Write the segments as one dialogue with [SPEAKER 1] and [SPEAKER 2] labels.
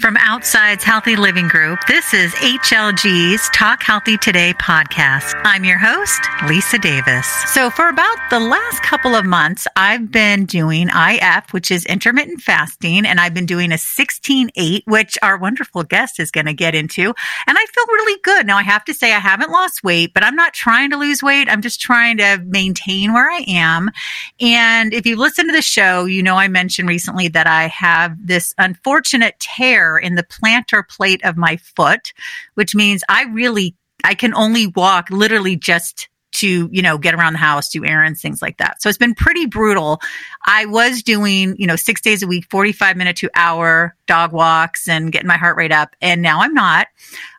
[SPEAKER 1] From Outside's Healthy Living Group, this is HLG's Talk Healthy Today podcast. I'm your host, Lisa Davis. So, for about the last couple of months, I've been doing IF, which is intermittent fasting, and I've been doing a 16 8, which our wonderful guest is going to get into. And I feel really good. Now, I have to say, I haven't lost weight, but I'm not trying to lose weight. I'm just trying to maintain where I am. And if you listen to the show, you know I mentioned recently that I have this unfortunate tear in the plantar plate of my foot, which means I really, I can only walk literally just to, you know, get around the house, do errands, things like that. So it's been pretty brutal. I was doing, you know, six days a week, 45 minute to hour dog walks and getting my heart rate up. And now I'm not.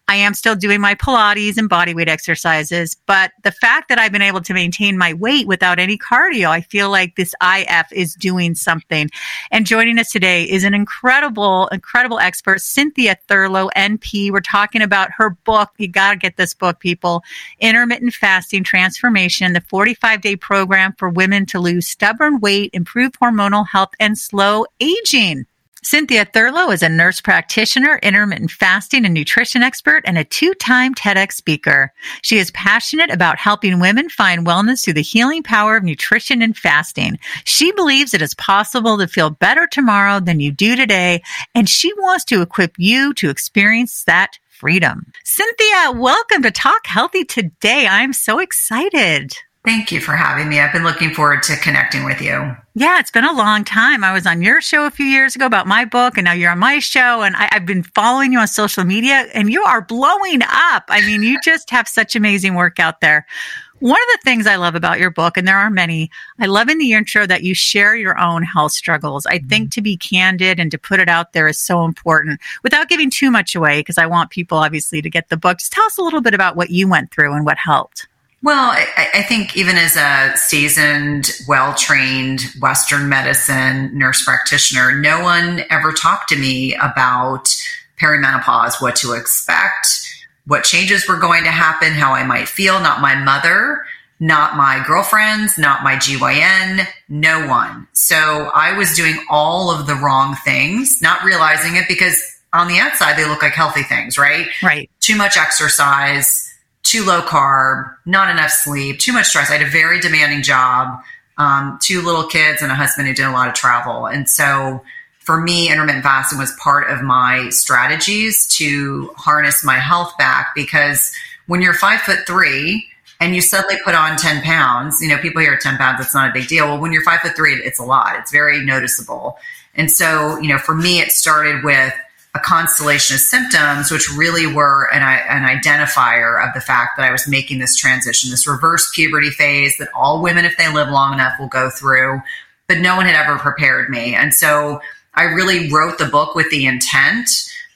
[SPEAKER 1] I am still doing my Pilates and body weight exercises, but the fact that I've been able to maintain my weight without any cardio, I feel like this IF is doing something. And joining us today is an incredible, incredible expert, Cynthia Thurlow, NP. We're talking about her book. You got to get this book, people. Intermittent Fasting Transformation, the 45 day program for women to lose stubborn weight, improve hormonal health, and slow aging. Cynthia Thurlow is a nurse practitioner, intermittent fasting and nutrition expert, and a two time TEDx speaker. She is passionate about helping women find wellness through the healing power of nutrition and fasting. She believes it is possible to feel better tomorrow than you do today, and she wants to equip you to experience that freedom. Cynthia, welcome to Talk Healthy today. I'm so excited.
[SPEAKER 2] Thank you for having me. I've been looking forward to connecting with you.
[SPEAKER 1] Yeah, it's been a long time. I was on your show a few years ago about my book, and now you're on my show. And I, have been following you on social media, and you are blowing up. I mean, you just have such amazing work out there. One of the things I love about your book, and there are many, I love in the intro that you share your own health struggles. I think mm-hmm. to be candid and to put it out there is so important without giving too much away, because I want people obviously to get the book. Just tell us a little bit about what you went through and what helped.
[SPEAKER 2] Well, I, I, think even as a seasoned, well trained Western medicine nurse practitioner, no one ever talked to me about perimenopause, what to expect, what changes were going to happen, how I might feel. Not my mother, not my girlfriends, not my GYN, no one. So I was doing all of the wrong things, not realizing it because on the outside they look like healthy things, right?
[SPEAKER 1] Right.
[SPEAKER 2] Too much exercise too low carb, not enough sleep, too much stress. I had a very demanding job, um, two little kids, and a husband who did a lot of travel. And so for me, intermittent fasting was part of my strategies to harness my health back because when you're five foot three, and you suddenly put on 10 pounds, you know, people hear 10 pounds, it's not a big deal. Well, when you're five foot three, it's a lot. It's very noticeable. And so, you know, for me, it started with a constellation of symptoms, which really were an, an identifier of the fact that I was making this transition, this reverse puberty phase that all women, if they live long enough, will go through. But no one had ever prepared me. And so I really wrote the book with the intent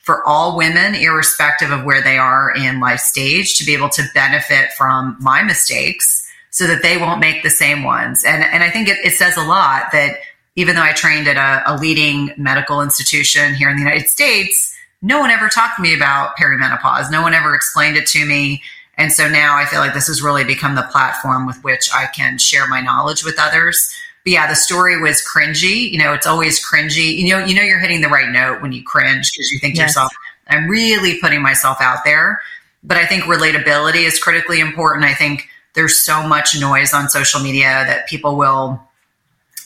[SPEAKER 2] for all women, irrespective of where they are in life stage, to be able to benefit from my mistakes so that they won't make the same ones. And, and I think it, it says a lot that even though I trained at a, a leading medical institution here in the United States, no one ever talked to me about perimenopause. No one ever explained it to me. And so now I feel like this has really become the platform with which I can share my knowledge with others. But yeah, the story was cringy. You know, it's always cringy. You know, you know you're hitting the right note when you cringe because you think yes. to yourself, I'm really putting myself out there. But I think relatability is critically important. I think there's so much noise on social media that people will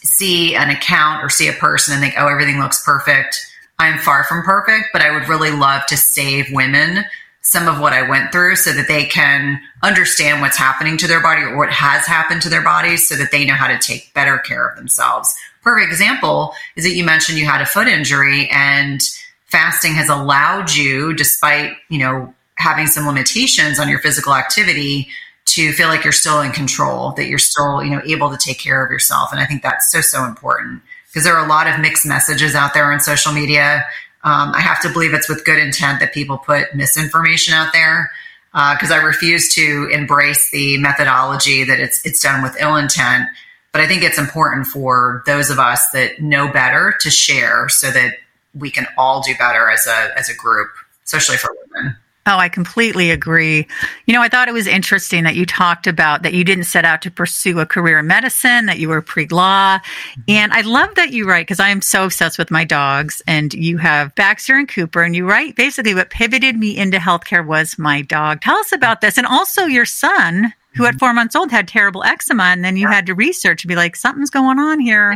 [SPEAKER 2] see an account or see a person and think, oh, everything looks perfect. I'm far from perfect, but I would really love to save women some of what I went through so that they can understand what's happening to their body or what has happened to their bodies so that they know how to take better care of themselves. Perfect example is that you mentioned you had a foot injury and fasting has allowed you, despite, you know, having some limitations on your physical activity, to feel like you're still in control, that you're still, you know, able to take care of yourself. And I think that's so, so important because there are a lot of mixed messages out there on social media. Um, I have to believe it's with good intent that people put misinformation out there because uh, I refuse to embrace the methodology that it's it's done with ill intent. But I think it's important for those of us that know better to share so that we can all do better as a as a group, especially for women.
[SPEAKER 1] Oh, I completely agree. You know, I thought it was interesting that you talked about that you didn't set out to pursue a career in medicine, that you were pre law. Mm-hmm. And I love that you write because I am so obsessed with my dogs. And you have Baxter and Cooper, and you write basically what pivoted me into healthcare was my dog. Tell us about this. And also your son, who at mm-hmm. four months old had terrible eczema. And then you had to research and be like, something's going on here.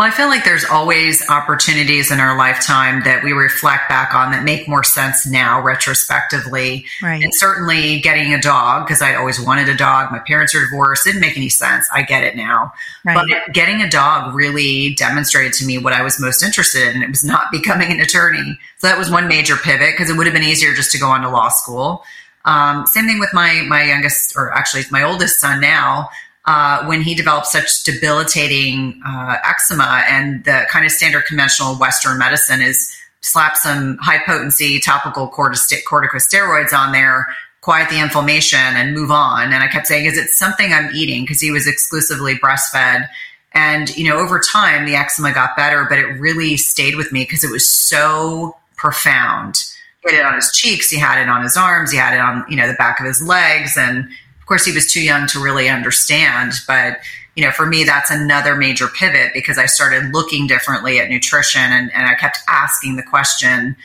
[SPEAKER 2] Well, I feel like there's always opportunities in our lifetime that we reflect back on that make more sense now retrospectively. Right. And certainly getting a dog, because I always wanted a dog. My parents are divorced, didn't make any sense. I get it now. Right. But getting a dog really demonstrated to me what I was most interested in. It was not becoming an attorney. So that was one major pivot because it would have been easier just to go on to law school. Um, same thing with my my youngest, or actually my oldest son now uh, when he developed such debilitating uh, eczema and the kind of standard conventional Western medicine is slap some high potency topical corticosteroids on there, quiet the inflammation, and move on. And I kept saying, "Is it something I'm eating?" Because he was exclusively breastfed. And you know, over time, the eczema got better, but it really stayed with me because it was so profound. He had it on his cheeks, he had it on his arms, he had it on you know the back of his legs, and course, he was too young to really understand, but you know, for me, that's another major pivot because I started looking differently at nutrition and, and I kept asking the question,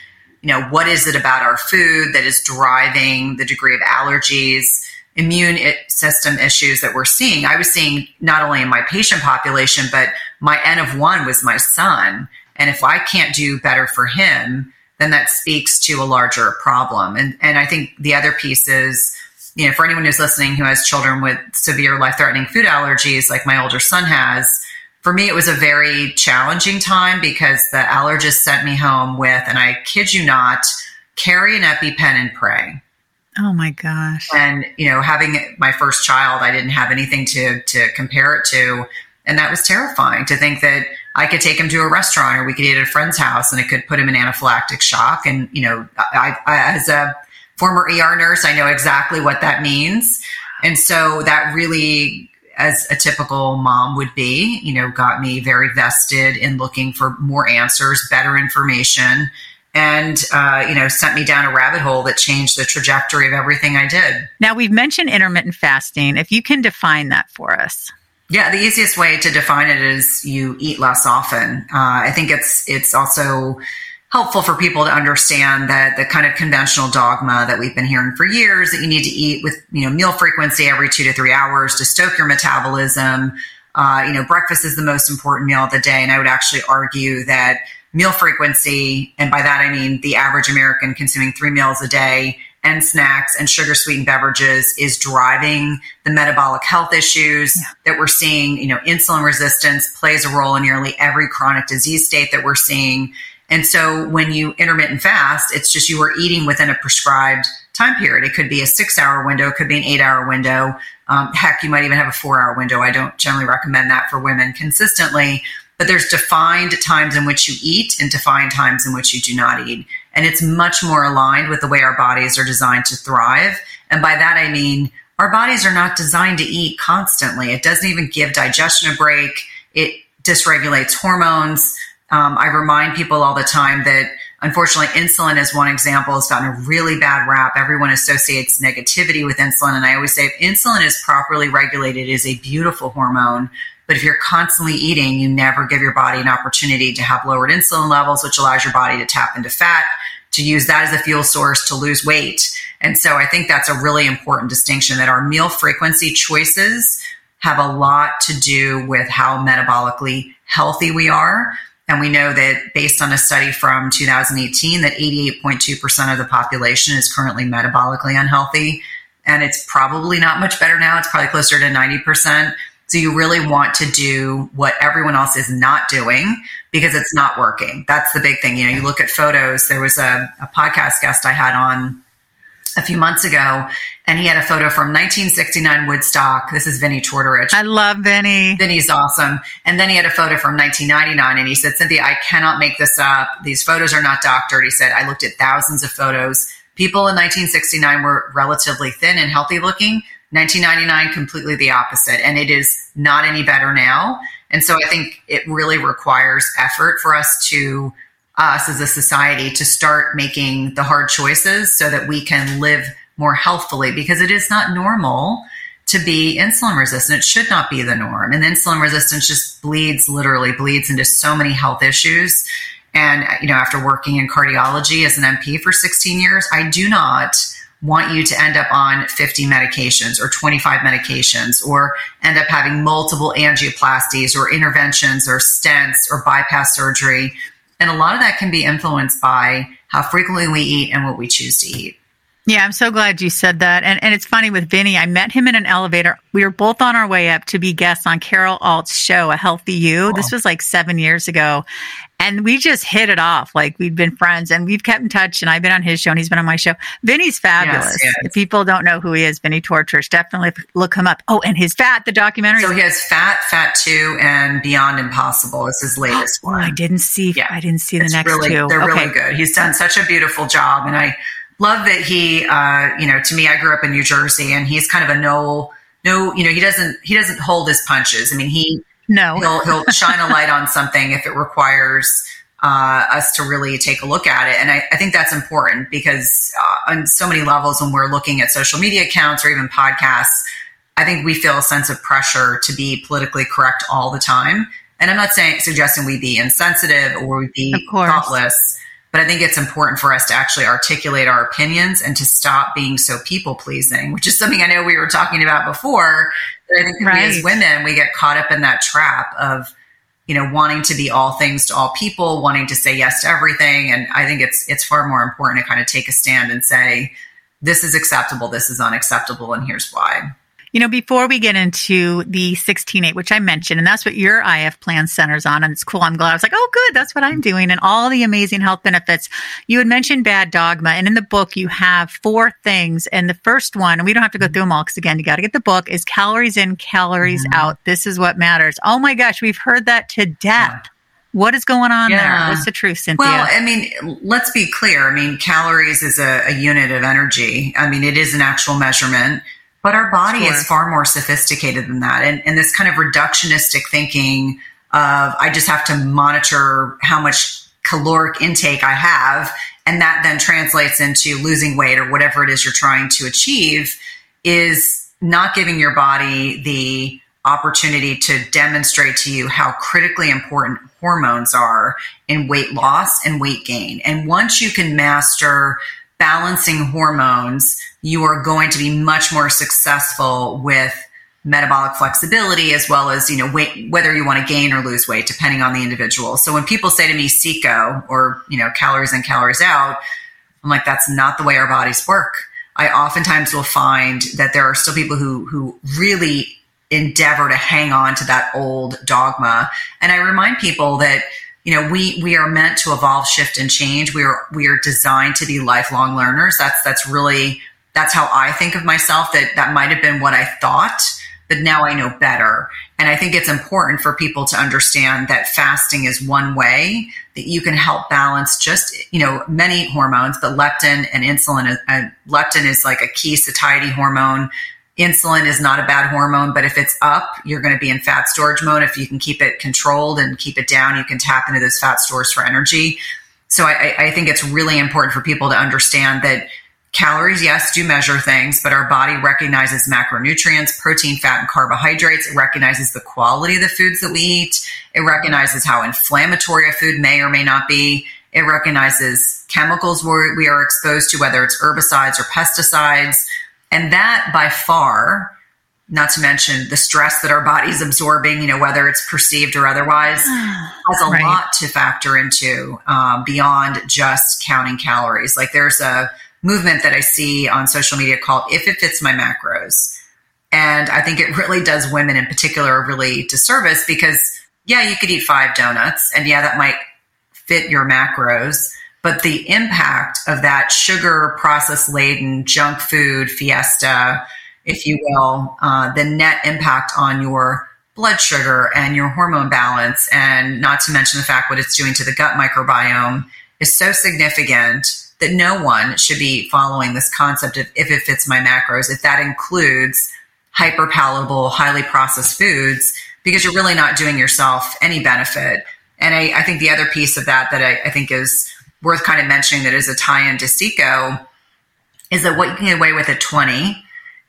[SPEAKER 2] you know, what is it about our food that is driving the degree of allergies, immune system issues that we're seeing? I was seeing not only in my patient population, but my N of one was my son. And if I can't do better for him, then that speaks to a larger problem. And, and I think the other piece is, you know, for anyone who's listening who has children with severe life threatening food allergies, like my older son has, for me, it was a very challenging time because the allergist sent me home with, and I kid you not, carry an EpiPen and pray.
[SPEAKER 1] Oh my gosh.
[SPEAKER 2] And, you know, having my first child, I didn't have anything to, to compare it to. And that was terrifying to think that I could take him to a restaurant or we could eat at a friend's house and it could put him in anaphylactic shock. And, you know, I, I as a former ER nurse. I know exactly what that means. And so that really, as a typical mom would be, you know, got me very vested in looking for more answers, better information, and, uh, you know, sent me down a rabbit hole that changed the trajectory of everything I did.
[SPEAKER 1] Now, we've mentioned intermittent fasting. If you can define that for us.
[SPEAKER 2] Yeah, the easiest way to define it is you eat less often. Uh, I think it's it's also helpful for people to understand that the kind of conventional dogma that we've been hearing for years that you need to eat with you know meal frequency every two to three hours to stoke your metabolism. Uh, you know breakfast is the most important meal of the day. And i would actually argue that meal frequency and by that i mean the average american consuming three meals a day and snacks and sugar sweetened beverages is driving the metabolic health issues yeah. that we're seeing. You know insulin resistance plays a role in nearly every chronic disease state that we're seeing and so when you intermittent fast, it's just you are eating within a prescribed time period. It could be a six hour window, it could be an eight hour window. Um, heck, you might even have a four hour window. I don't generally recommend that for women consistently, but there's defined times in which you eat and defined times in which you do not eat. And it's much more aligned with the way our bodies are designed to thrive. And by that, I mean, our bodies are not designed to eat constantly. It doesn't even give digestion a break. It dysregulates hormones. Um, I remind people all the time that unfortunately insulin is one example has gotten a really bad rap. Everyone associates negativity with insulin. And I always say if insulin is properly regulated, it is a beautiful hormone. But if you're constantly eating, you never give your body an opportunity to have lowered insulin levels, which allows your body to tap into fat, to use that as a fuel source to lose weight. And so I think that's a really important distinction that our meal frequency choices have a lot to do with how metabolically healthy we are and we know that based on a study from 2018, that 88.2% of the population is currently metabolically unhealthy. And it's probably not much better now. It's probably closer to 90%. So you really want to do what everyone else is not doing because it's not working. That's the big thing. You know, you look at photos. There was a, a podcast guest I had on a few months ago, and he had a photo from 1969 Woodstock. This is Vinnie Tortorich.
[SPEAKER 1] I love Vinnie.
[SPEAKER 2] Vinnie's awesome. And then he had a photo from 1999, and he said, Cynthia, I cannot make this up. These photos are not doctored. He said, I looked at thousands of photos. People in 1969 were relatively thin and healthy looking. 1999, completely the opposite. And it is not any better now. And so I think it really requires effort for us to us as a society to start making the hard choices so that we can live more healthfully because it is not normal to be insulin resistant. It should not be the norm. And insulin resistance just bleeds, literally bleeds into so many health issues. And, you know, after working in cardiology as an NP for 16 years, I do not want you to end up on 50 medications or 25 medications or end up having multiple angioplasties or interventions or stents or bypass surgery. And a lot of that can be influenced by how frequently we eat and what we choose to eat.
[SPEAKER 1] Yeah, I'm so glad you said that. And and it's funny with Vinnie, I met him in an elevator. We were both on our way up to be guests on Carol Alt's show, A Healthy You. This was like seven years ago. And we just hit it off. Like we'd been friends and we've kept in touch. And I've been on his show and he's been on my show. Vinnie's fabulous. Yes, yes. If people don't know who he is, Vinnie Tortorich, definitely look him up. Oh, and his Fat, the documentary.
[SPEAKER 2] So he has Fat, Fat Two, and Beyond Impossible is his oh, latest
[SPEAKER 1] oh, one. I didn't see. Yeah. I didn't see the it's next
[SPEAKER 2] really,
[SPEAKER 1] two.
[SPEAKER 2] They're okay. really good. He's done such a beautiful job, and I love that he, uh, you know, to me, I grew up in New Jersey, and he's kind of a no, no, you know, he doesn't, he doesn't hold his punches. I mean, he,
[SPEAKER 1] no,
[SPEAKER 2] he'll, he'll shine a light on something if it requires uh, us to really take a look at it. And I, I think that's important because uh, on so many levels, when we're looking at social media accounts or even podcasts, I think we feel a sense of pressure to be politically correct all the time. And I'm not saying suggesting we be insensitive or we be thoughtless but I think it's important for us to actually articulate our opinions and to stop being so people pleasing, which is something I know we were talking about before. That I think right. as women, we get caught up in that trap of, you know, wanting to be all things to all people, wanting to say yes to everything. And I think it's it's far more important to kind of take a stand and say, this is acceptable, this is unacceptable, and here's why.
[SPEAKER 1] You know, before we get into the 16.8, which I mentioned, and that's what your IF plan centers on, and it's cool. I'm glad. I was like, oh, good, that's what I'm doing, and all the amazing health benefits. You had mentioned bad dogma, and in the book, you have four things. And the first one, and we don't have to go through them all because, again, you got to get the book, is calories in, calories mm-hmm. out. This is what matters. Oh my gosh, we've heard that to death. Yeah. What is going on yeah. there? What's the truth, Cynthia?
[SPEAKER 2] Well, I mean, let's be clear. I mean, calories is a, a unit of energy. I mean, it is an actual measurement. But our body sure. is far more sophisticated than that. And, and this kind of reductionistic thinking of I just have to monitor how much caloric intake I have, and that then translates into losing weight or whatever it is you're trying to achieve, is not giving your body the opportunity to demonstrate to you how critically important hormones are in weight loss and weight gain. And once you can master balancing hormones, you are going to be much more successful with metabolic flexibility as well as you know weight, whether you want to gain or lose weight depending on the individual. So when people say to me CICO or you know calories in calories out i'm like that's not the way our bodies work. I oftentimes will find that there are still people who who really endeavor to hang on to that old dogma. And i remind people that you know we we are meant to evolve shift and change. We are we are designed to be lifelong learners. That's that's really that's how i think of myself that that might have been what i thought but now i know better. And i think it's important for people to understand that fasting is one way that you can help balance just you know many hormones but leptin and insulin uh, leptin is like a key satiety hormone insulin is not a bad hormone, but if it's up, you're going to be in fat storage mode. If you can keep it controlled and keep it down, you can tap into those fat stores for energy. So I, I think it's really important for people to understand that calories, yes, do measure things, but our body recognizes macronutrients, protein, fat, and carbohydrates. It recognizes the quality of the foods that we eat. It recognizes how inflammatory a food may or may not be. It recognizes chemicals we are exposed to, whether it's herbicides or pesticides and that by far, not to mention the stress that our body's absorbing, you know, whether it's perceived or otherwise, has a right. lot to factor into um, beyond just counting calories. Like there's a movement that I see on social media called If It Fits My Macros. And I think it really does women in particular a really disservice because, yeah, you could eat five donuts, and yeah, that might fit your macros but the impact of that sugar process laden junk food fiesta, if you will, uh, the net impact on your blood sugar and your hormone balance, and not to mention the fact what it's doing to the gut microbiome, is so significant that no one should be following this concept of if it fits my macros, if that includes hyper palatable, highly processed foods, because you're really not doing yourself any benefit. And I, I think the other piece of that that I, I think is worth kind of mentioning that is a tie in to CICO is that what you can get away with at 20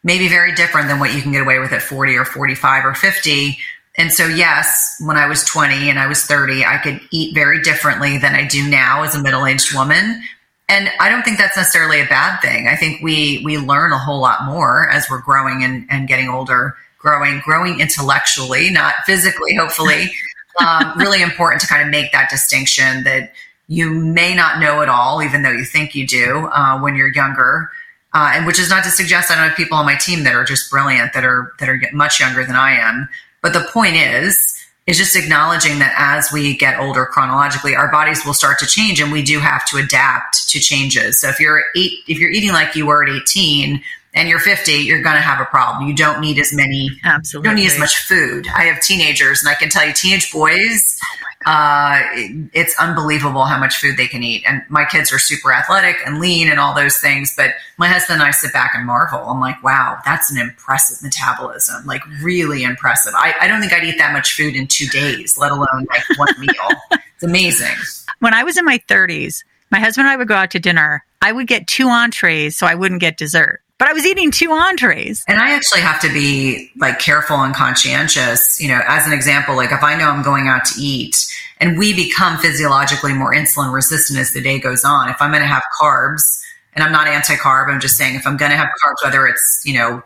[SPEAKER 2] may be very different than what you can get away with at 40 or 45 or 50. And so, yes, when I was 20 and I was 30, I could eat very differently than I do now as a middle aged woman. And I don't think that's necessarily a bad thing. I think we we learn a whole lot more as we're growing and, and getting older, growing, growing intellectually, not physically, hopefully. um, really important to kind of make that distinction that you may not know it all, even though you think you do uh, when you're younger. Uh, and which is not to suggest I don't have people on my team that are just brilliant, that are that are much younger than I am. But the point is, is just acknowledging that as we get older chronologically, our bodies will start to change, and we do have to adapt to changes. So if you're eight, if you're eating like you were at 18, and you're 50, you're going to have a problem. You don't need as many,
[SPEAKER 1] absolutely,
[SPEAKER 2] you don't need as much food. I have teenagers, and I can tell you, teenage boys, oh uh, it, it's unbelievable how much food they can eat. And my kids are super athletic and lean and all those things. But my husband and I sit back and marvel. I'm like, wow, that's an impressive metabolism, like really impressive. I, I don't think I'd eat that much food in two days, let alone like one meal. It's amazing.
[SPEAKER 1] When I was in my 30s, my husband and I would go out to dinner. I would get two entrees so I wouldn't get dessert but I was eating two entrees.
[SPEAKER 2] And I actually have to be like careful and conscientious. You know, as an example, like if I know I'm going out to eat and we become physiologically more insulin resistant as the day goes on, if I'm going to have carbs, and I'm not anti carb, I'm just saying if I'm going to have carbs, whether it's, you know,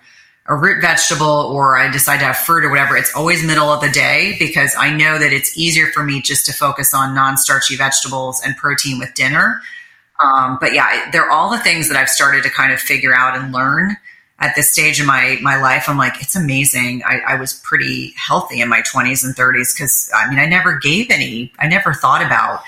[SPEAKER 2] a root vegetable or I decide to have fruit or whatever, it's always middle of the day because I know that it's easier for me just to focus on non starchy vegetables and protein with dinner um, but yeah, they're all the things that I've started to kind of figure out and learn at this stage in my my life. I'm like, it's amazing. I, I was pretty healthy in my 20s and 30s because I mean, I never gave any. I never thought about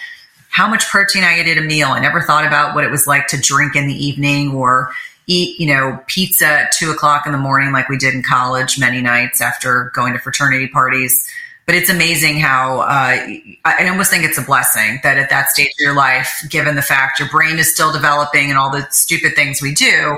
[SPEAKER 2] how much protein I ate at a meal. I never thought about what it was like to drink in the evening or eat, you know, pizza at two o'clock in the morning like we did in college many nights after going to fraternity parties but it's amazing how uh, I almost think it's a blessing that at that stage of your life, given the fact your brain is still developing and all the stupid things we do,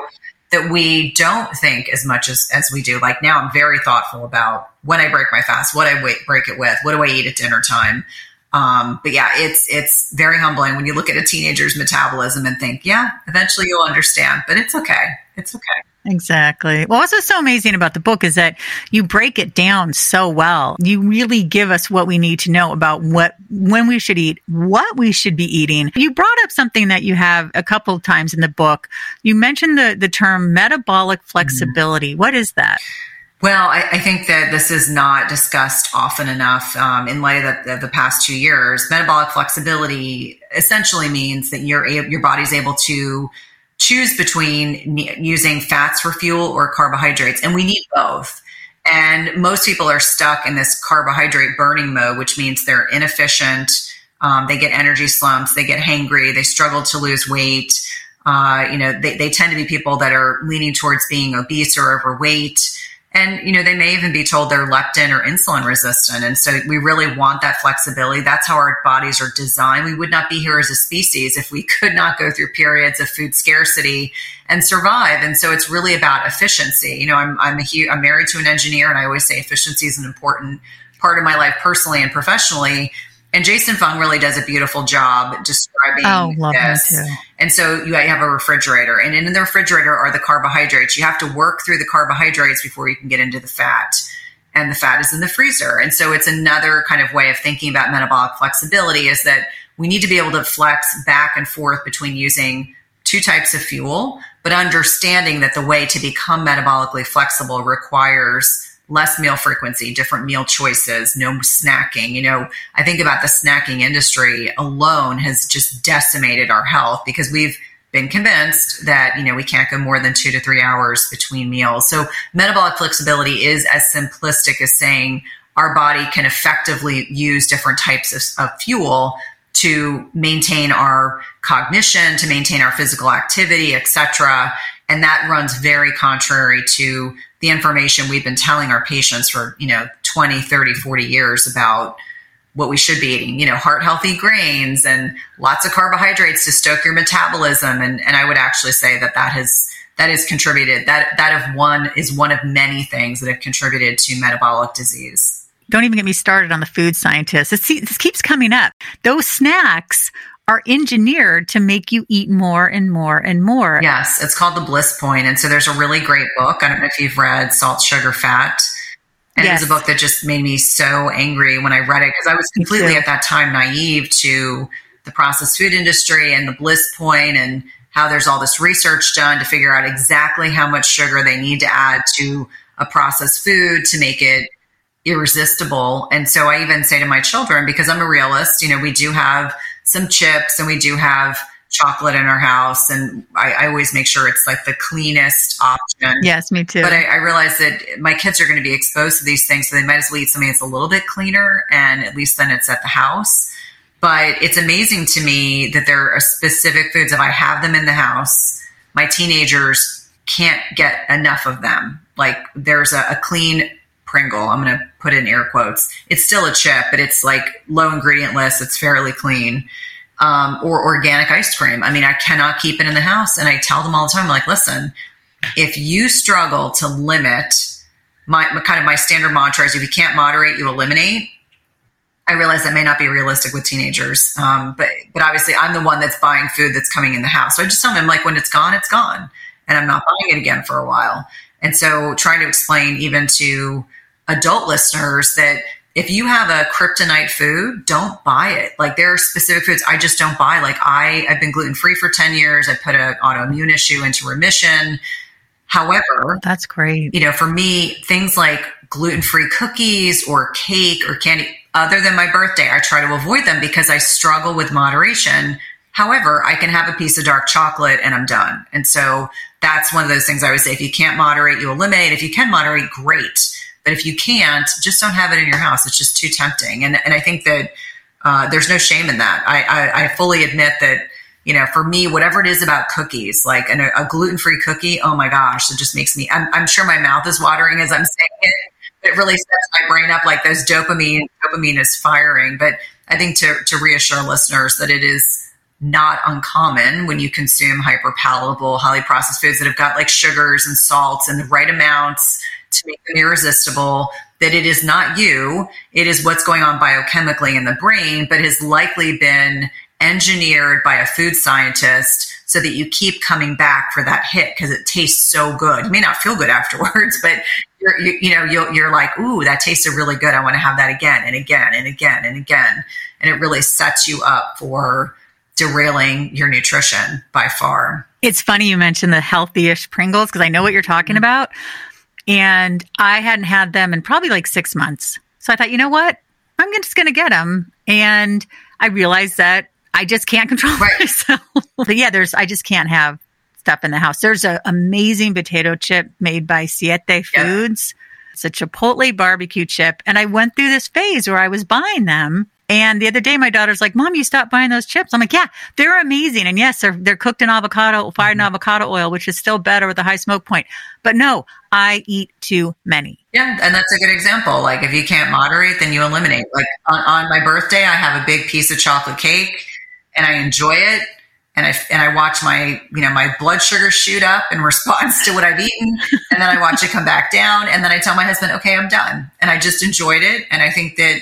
[SPEAKER 2] that we don't think as much as, as we do. Like now, I'm very thoughtful about when I break my fast, what I break it with, what do I eat at dinner time. Um, but yeah, it's it's very humbling when you look at a teenager's metabolism and think, yeah, eventually you'll understand. But it's okay. It's okay.
[SPEAKER 1] Exactly. Well, what's so amazing about the book is that you break it down so well. You really give us what we need to know about what, when we should eat, what we should be eating. You brought up something that you have a couple times in the book. You mentioned the, the term metabolic flexibility. Mm-hmm. What is that?
[SPEAKER 2] Well, I, I, think that this is not discussed often enough um, in light of the, of the, past two years. Metabolic flexibility essentially means that your your body's able to choose between using fats for fuel or carbohydrates, and we need both. And most people are stuck in this carbohydrate burning mode, which means they're inefficient. Um, they get energy slumps, they get hangry, they struggle to lose weight. Uh, you know, they, they tend to be people that are leaning towards being obese or overweight. And, you know, they may even be told they're leptin or insulin resistant. And so we really want that flexibility. That's how our bodies are designed. We would not be here as a species if we could not go through periods of food scarcity and survive. And so it's really about efficiency. You know, I'm, I'm, a, I'm married to an engineer and I always say efficiency is an important part of my life personally and professionally. And Jason Fung really does a beautiful job describing
[SPEAKER 1] oh, love
[SPEAKER 2] this.
[SPEAKER 1] Too.
[SPEAKER 2] And so you have a refrigerator, and in the refrigerator are the carbohydrates. You have to work through the carbohydrates before you can get into the fat. And the fat is in the freezer. And so it's another kind of way of thinking about metabolic flexibility is that we need to be able to flex back and forth between using two types of fuel, but understanding that the way to become metabolically flexible requires less meal frequency, different meal choices, no snacking. You know, I think about the snacking industry alone has just decimated our health because we've been convinced that, you know, we can't go more than two to three hours between meals. So metabolic flexibility is as simplistic as saying our body can effectively use different types of, of fuel to maintain our cognition, to maintain our physical activity, etc. And that runs very contrary to the information we've been telling our patients for, you know, 20, 30, 40 years about what we should be eating, you know, heart healthy grains and lots of carbohydrates to stoke your metabolism. And, and I would actually say that that has, that has contributed that, that of one is one of many things that have contributed to metabolic disease.
[SPEAKER 1] don't even get me started on the food scientists. This, this keeps coming up. Those snacks are engineered to make you eat more and more and more.
[SPEAKER 2] Yes, it's called the Bliss Point. And so there's a really great book. I don't know if you've read Salt, Sugar, Fat. And yes. it was a book that just made me so angry when I read it because I was completely at that time naive to the processed food industry and the Bliss Point and how there's all this research done to figure out exactly how much sugar they need to add to a processed food to make it irresistible. And so I even say to my children, because I'm a realist, you know, we do have some chips and we do have chocolate in our house. And I, I always make sure it's like the cleanest option.
[SPEAKER 1] Yes, me too.
[SPEAKER 2] But I, I realize that my kids are going to be exposed to these things. So they might as well eat something that's a little bit cleaner. And at least then it's at the house. But it's amazing to me that there are specific foods. If I have them in the house, my teenagers can't get enough of them. Like there's a, a clean Pringle. I'm going to put in air quotes. It's still a chip, but it's like low ingredient list. It's fairly clean. Um, or organic ice cream. I mean, I cannot keep it in the house. And I tell them all the time, like, listen, if you struggle to limit my, my kind of my standard mantra is if you can't moderate, you eliminate. I realize that may not be realistic with teenagers, um, but but obviously I'm the one that's buying food that's coming in the house. So I just tell them like when it's gone, it's gone, and I'm not buying it again for a while. And so trying to explain even to adult listeners that if you have a kryptonite food, don't buy it. Like there are specific foods I just don't buy. Like I, I've been gluten free for 10 years. I put an autoimmune issue into remission. However,
[SPEAKER 1] that's great.
[SPEAKER 2] You know, for me, things like gluten free cookies or cake or candy, other than my birthday, I try to avoid them because I struggle with moderation. However, I can have a piece of dark chocolate and I'm done. And so that's one of those things I would say if you can't moderate, you eliminate. If you can moderate, great but if you can't, just don't have it in your house. It's just too tempting. And, and I think that uh, there's no shame in that. I, I, I, fully admit that, you know, for me, whatever it is about cookies, like an, a gluten free cookie, oh my gosh, it just makes me, I'm, I'm sure my mouth is watering as I'm saying it. It really sets my brain up like those dopamine, dopamine is firing. But I think to, to reassure listeners that it is not uncommon when you consume hyper palatable, highly processed foods that have got like sugars and salts and the right amounts to make them irresistible, that it is not you, it is what's going on biochemically in the brain, but has likely been engineered by a food scientist so that you keep coming back for that hit because it tastes so good. You may not feel good afterwards, but you're, you, you know, you're, you're like, ooh, that tasted really good. I want to have that again and again and again and again. And it really sets you up for derailing your nutrition by far.
[SPEAKER 1] It's funny you mentioned the healthy-ish Pringles because I know what you're talking mm-hmm. about. And I hadn't had them in probably like six months. So I thought, you know what? I'm just going to get them. And I realized that I just can't control right. myself. but yeah, there's, I just can't have stuff in the house. There's an amazing potato chip made by Siete Foods. Yeah. It's a Chipotle barbecue chip. And I went through this phase where I was buying them and the other day, my daughter's like, "Mom, you stopped buying those chips." I'm like, "Yeah, they're amazing, and yes, they're they're cooked in avocado, fired in mm-hmm. avocado oil, which is still better with a high smoke point." But no, I eat too many.
[SPEAKER 2] Yeah, and that's a good example. Like, if you can't moderate, then you eliminate. Like on, on my birthday, I have a big piece of chocolate cake, and I enjoy it, and I and I watch my you know my blood sugar shoot up in response to what I've eaten, and then I watch it come back down, and then I tell my husband, "Okay, I'm done," and I just enjoyed it, and I think that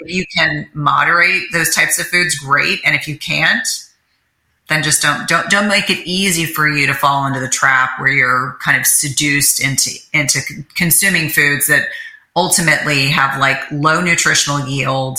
[SPEAKER 2] if you can moderate those types of foods, great. And if you can't, then just don't don't don't make it easy for you to fall into the trap where you're kind of seduced into into consuming foods that ultimately have like low nutritional yield.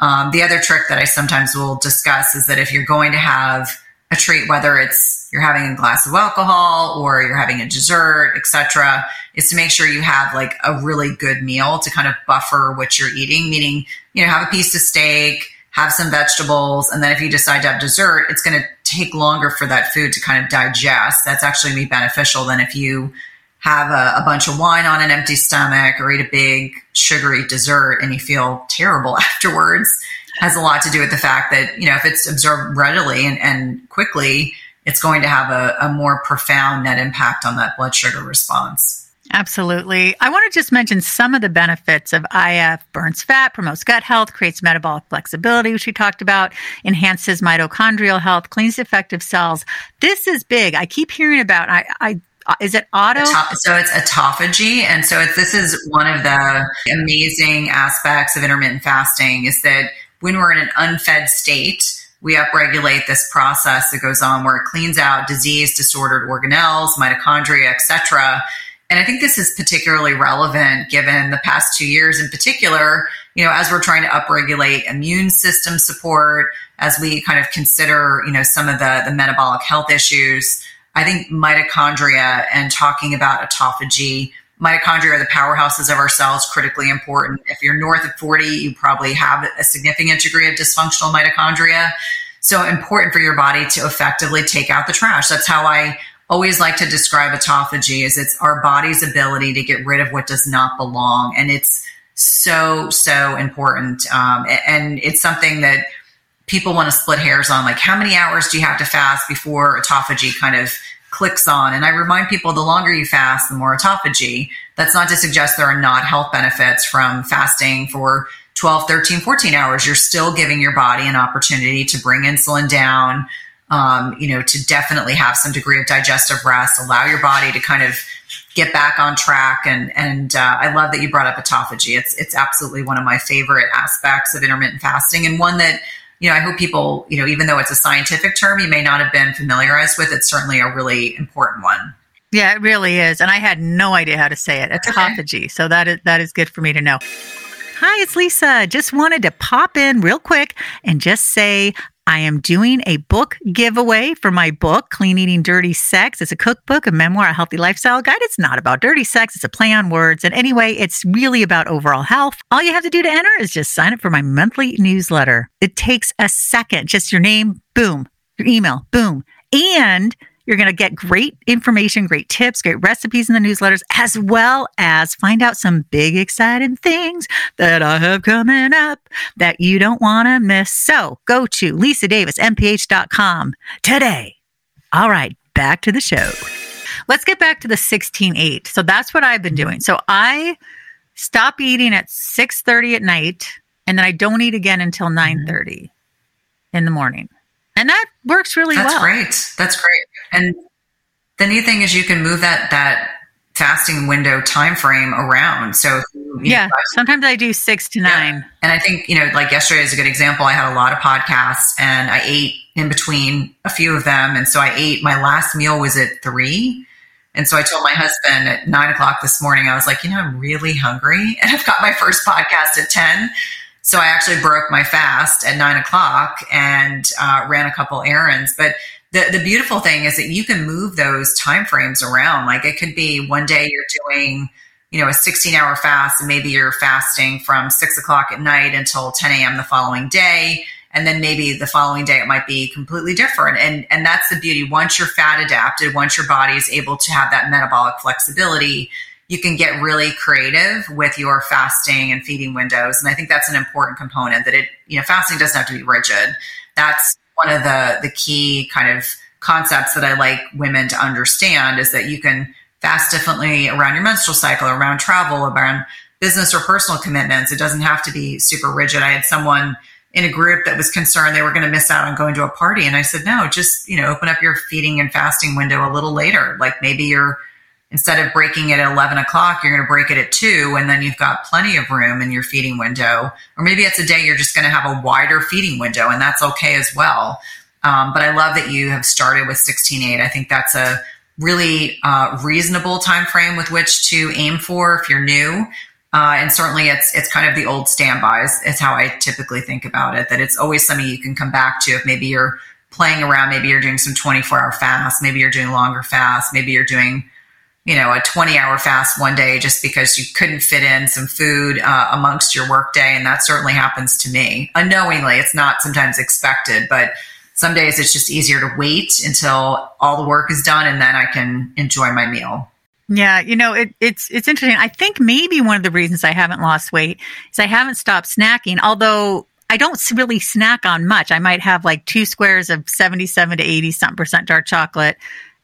[SPEAKER 2] Um, the other trick that I sometimes will discuss is that if you're going to have a treat, whether it's you're having a glass of alcohol or you're having a dessert, etc., is to make sure you have like a really good meal to kind of buffer what you're eating. Meaning, you know, have a piece of steak, have some vegetables, and then if you decide to have dessert, it's going to take longer for that food to kind of digest. That's actually be beneficial than if you have a, a bunch of wine on an empty stomach or eat a big sugary dessert and you feel terrible afterwards has a lot to do with the fact that, you know, if it's absorbed readily and, and quickly, it's going to have a, a more profound net impact on that blood sugar response.
[SPEAKER 1] Absolutely. I want to just mention some of the benefits of IF burns fat, promotes gut health, creates metabolic flexibility, which we talked about, enhances mitochondrial health, cleans defective cells. This is big. I keep hearing about, I, I is it auto?
[SPEAKER 2] So it's autophagy, and so it's, this is one of the amazing aspects of intermittent fasting is that when we're in an unfed state, we upregulate this process that goes on where it cleans out disease, disordered organelles, mitochondria, etc. And I think this is particularly relevant given the past two years in particular, you know, as we're trying to upregulate immune system support, as we kind of consider, you know, some of the, the metabolic health issues. I think mitochondria and talking about autophagy, mitochondria are the powerhouses of our cells, critically important. If you're north of 40, you probably have a significant degree of dysfunctional mitochondria. So important for your body to effectively take out the trash. That's how I always like to describe autophagy is it's our body's ability to get rid of what does not belong. And it's so, so important. Um, and it's something that people want to split hairs on. Like, how many hours do you have to fast before autophagy kind of clicks on? And I remind people the longer you fast, the more autophagy. That's not to suggest there are not health benefits from fasting for 12, 13, 14 hours. You're still giving your body an opportunity to bring insulin down, um, you know, to definitely have some degree of digestive rest, allow your body to kind of get back on track. And and uh, I love that you brought up autophagy. It's it's absolutely one of my favorite aspects of intermittent fasting, and one that you know I hope people you know even though it's a scientific term you may not have been familiarized with, it's certainly a really important one.
[SPEAKER 1] Yeah, it really is, and I had no idea how to say it. Autophagy. Okay. So that is that is good for me to know. Hi, it's Lisa. Just wanted to pop in real quick and just say I am doing a book giveaway for my book, Clean Eating Dirty Sex. It's a cookbook, a memoir, a healthy lifestyle guide. It's not about dirty sex, it's a play on words. And anyway, it's really about overall health. All you have to do to enter is just sign up for my monthly newsletter. It takes a second, just your name, boom, your email, boom. And you're going to get great information, great tips, great recipes in the newsletters, as well as find out some big, exciting things that I have coming up that you don't want to miss. So go to lisadavismph.com today. All right, back to the show. Let's get back to the 16-8. So that's what I've been doing. So I stop eating at 6.30 at night, and then I don't eat again until 9.30 mm-hmm. in the morning. And that works really
[SPEAKER 2] That's
[SPEAKER 1] well.
[SPEAKER 2] That's great. That's great. And the neat thing is you can move that that fasting window time frame around. So
[SPEAKER 1] yeah, know, sometimes I do six to nine. Yeah.
[SPEAKER 2] And I think, you know, like yesterday is a good example. I had a lot of podcasts and I ate in between a few of them. And so I ate my last meal was at three. And so I told my husband at nine o'clock this morning, I was like, you know, I'm really hungry. And I've got my first podcast at 10. So I actually broke my fast at nine o'clock and uh, ran a couple errands. But the, the beautiful thing is that you can move those time frames around. Like it could be one day you're doing, you know, a 16 hour fast and maybe you're fasting from six o'clock at night until 10 a.m. the following day. And then maybe the following day it might be completely different. And, and that's the beauty. Once you're fat adapted, once your body is able to have that metabolic flexibility, you can get really creative with your fasting and feeding windows. And I think that's an important component that it, you know, fasting doesn't have to be rigid. That's one of the, the key kind of concepts that I like women to understand is that you can fast differently around your menstrual cycle, around travel, around business or personal commitments. It doesn't have to be super rigid. I had someone in a group that was concerned they were going to miss out on going to a party. And I said, no, just, you know, open up your feeding and fasting window a little later. Like maybe you're instead of breaking it at 11 o'clock, you're going to break it at 2, and then you've got plenty of room in your feeding window. Or maybe it's a day you're just going to have a wider feeding window, and that's okay as well. Um, but I love that you have started with 16.8. I think that's a really uh, reasonable time frame with which to aim for if you're new. Uh, and certainly it's it's kind of the old standbys is how I typically think about it, that it's always something you can come back to if maybe you're playing around, maybe you're doing some 24 hour fast, maybe you're doing longer fast, maybe you're doing you know, a 20 hour fast one day just because you couldn't fit in some food uh, amongst your workday. And that certainly happens to me unknowingly. It's not sometimes expected, but some days it's just easier to wait until all the work is done and then I can enjoy my meal.
[SPEAKER 1] Yeah, you know, it, it's it's interesting. I think maybe one of the reasons I haven't lost weight is I haven't stopped snacking. Although I don't really snack on much. I might have like two squares of seventy-seven to eighty something percent dark chocolate,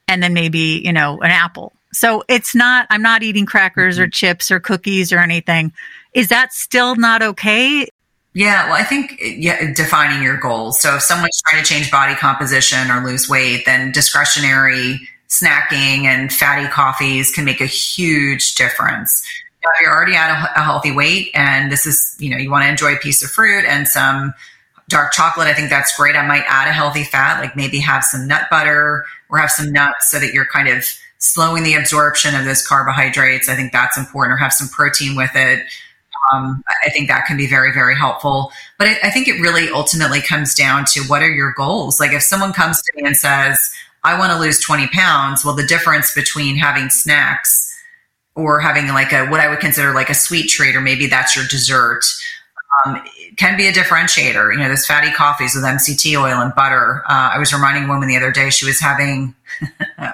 [SPEAKER 1] and then maybe you know an apple so it's not, I'm not eating crackers mm-hmm. or chips or cookies or anything. Is that still not okay?
[SPEAKER 2] Yeah, well, I think yeah, defining your goals. So if someone's trying to change body composition or lose weight, then discretionary snacking and fatty coffees can make a huge difference. Now, if you're already at a, a healthy weight and this is, you know, you want to enjoy a piece of fruit and some dark chocolate, I think that's great. I might add a healthy fat, like maybe have some nut butter or have some nuts so that you're kind of slowing the absorption of those carbohydrates. I think that's important, or have some protein with it. Um, I think that can be very, very helpful. But I, I think it really ultimately comes down to what are your goals? Like if someone comes to me and says, I want to lose 20 pounds, well, the difference between having snacks or having like a what I would consider like a sweet treat, or maybe that's your dessert, um, can be a differentiator. You know, those fatty coffees with MCT oil and butter. Uh, I was reminding a woman the other day she was having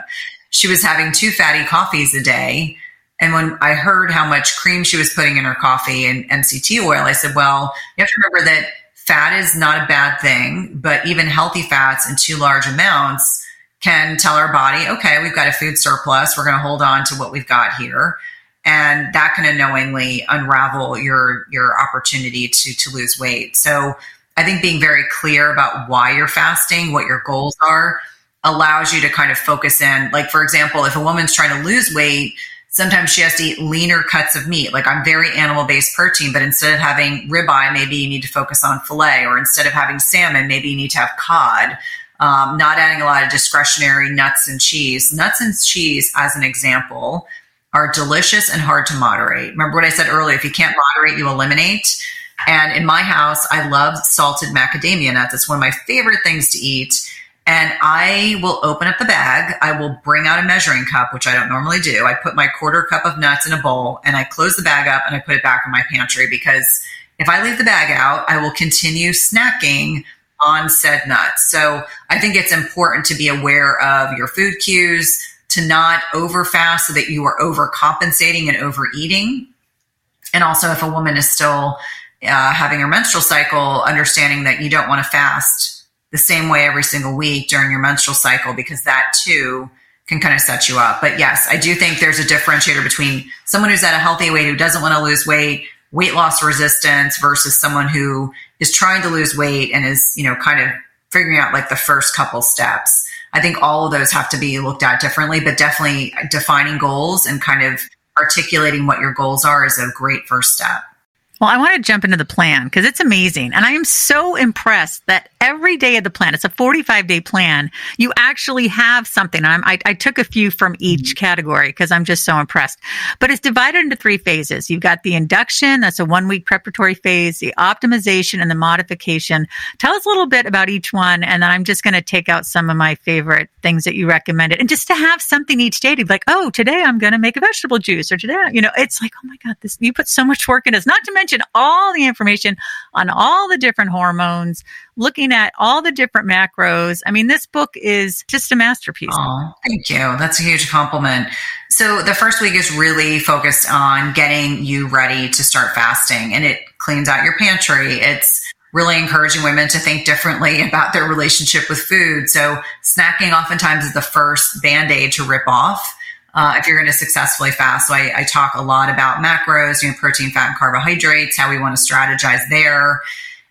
[SPEAKER 2] she was having two fatty coffees a day. And when I heard how much cream she was putting in her coffee and MCT oil, I said, well, you have to remember that fat is not a bad thing, but even healthy fats in too large amounts can tell our body, okay, we've got a food surplus. We're going to hold on to what we've got here. And that can unknowingly unravel your, your opportunity to, to lose weight. So I think being very clear about why you're fasting, what your goals are, allows you to kind of focus in. Like, for example, if a woman's trying to lose weight, sometimes she has to eat leaner cuts of meat. Like, I'm very animal based protein, but instead of having ribeye, maybe you need to focus on filet, or instead of having salmon, maybe you need to have cod. Um, not adding a lot of discretionary nuts and cheese. Nuts and cheese, as an example, are delicious and hard to moderate. Remember what I said earlier if you can't moderate, you eliminate. And in my house, I love salted macadamia nuts. It's one of my favorite things to eat and I will open up the bag. I will bring out a measuring cup, which I don't normally do. I put my quarter cup of nuts in a bowl and I close the bag up and I put it back in my pantry because if I leave the bag out, I will continue snacking on said nuts. So I think it's important to be aware of your food cues, to not overfast so that you are overcompensating and overeating. And also, if a woman is still uh, having her menstrual cycle, understanding that you don't want to fast the same way every single week during your menstrual cycle because that too can kind of set you up. But yes, I do think there's a differentiator between someone who's at a healthy weight who doesn't want to lose weight, weight loss resistance versus someone who is trying to lose weight and is, you know, kind of figuring out like the first couple steps. I think all of those have to be looked at differently, but definitely defining goals and kind of articulating what your goals are is a great first step.
[SPEAKER 1] Well, I want to jump into the plan because it's amazing. And I am so impressed that every day of the plan, it's a 45 day plan, you actually have something. I'm, I, took a few from each mm-hmm. category because I'm just so impressed. But it's divided into three phases. You've got the induction, that's a one week preparatory phase, the optimization, and the modification. Tell us a little bit about each one. And then I'm just going to take out some of my favorite things that you recommended. And just to have something each day to be like, oh, today I'm going to make a vegetable juice, or today, you know, it's like, oh my God, this, you put so much work in this, not to mention all the information on all the different hormones, looking at all the different macros. I mean, this book is just a masterpiece.
[SPEAKER 2] Oh, thank you. That's a huge compliment. So the first week is really focused on getting you ready to start fasting and it cleans out your pantry. It's really encouraging women to think differently about their relationship with food. So snacking oftentimes is the first band-aid to rip off uh, if you're going to successfully fast. So I, I, talk a lot about macros, you know, protein, fat, and carbohydrates, how we want to strategize there.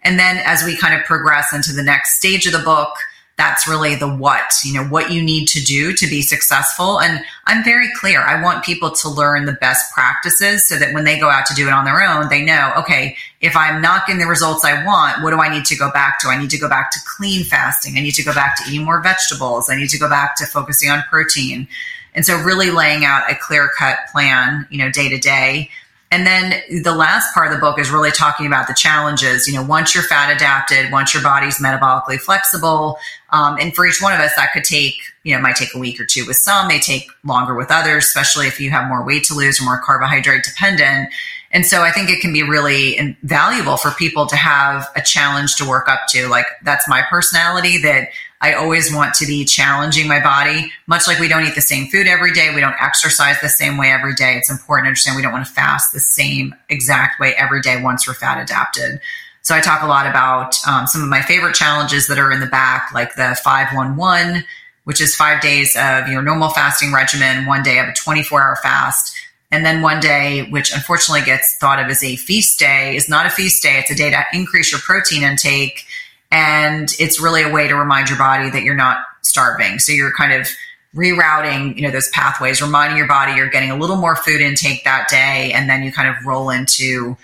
[SPEAKER 2] And then as we kind of progress into the next stage of the book, that's really the what, you know, what you need to do to be successful. And I'm very clear. I want people to learn the best practices so that when they go out to do it on their own, they know, okay, if I'm not getting the results I want, what do I need to go back to? I need to go back to clean fasting. I need to go back to eating more vegetables. I need to go back to focusing on protein. And so really laying out a clear cut plan, you know, day to day. And then the last part of the book is really talking about the challenges. You know, once you're fat adapted, once your body's metabolically flexible, um, and for each one of us, that could take, you know, might take a week or two with some, may take longer with others, especially if you have more weight to lose or more carbohydrate dependent. And so I think it can be really valuable for people to have a challenge to work up to. Like that's my personality that I always want to be challenging my body, much like we don't eat the same food every day. We don't exercise the same way every day. It's important to understand we don't want to fast the same exact way every day once we're fat adapted. So I talk a lot about um, some of my favorite challenges that are in the back, like the 511, which is five days of your normal fasting regimen, one day of a 24 hour fast. And then one day, which unfortunately gets thought of as a feast day, is not a feast day. It's a day to increase your protein intake and it's really a way to remind your body that you're not starving. So you're kind of rerouting, you know, those pathways, reminding your body you're getting a little more food intake that day, and then you kind of roll into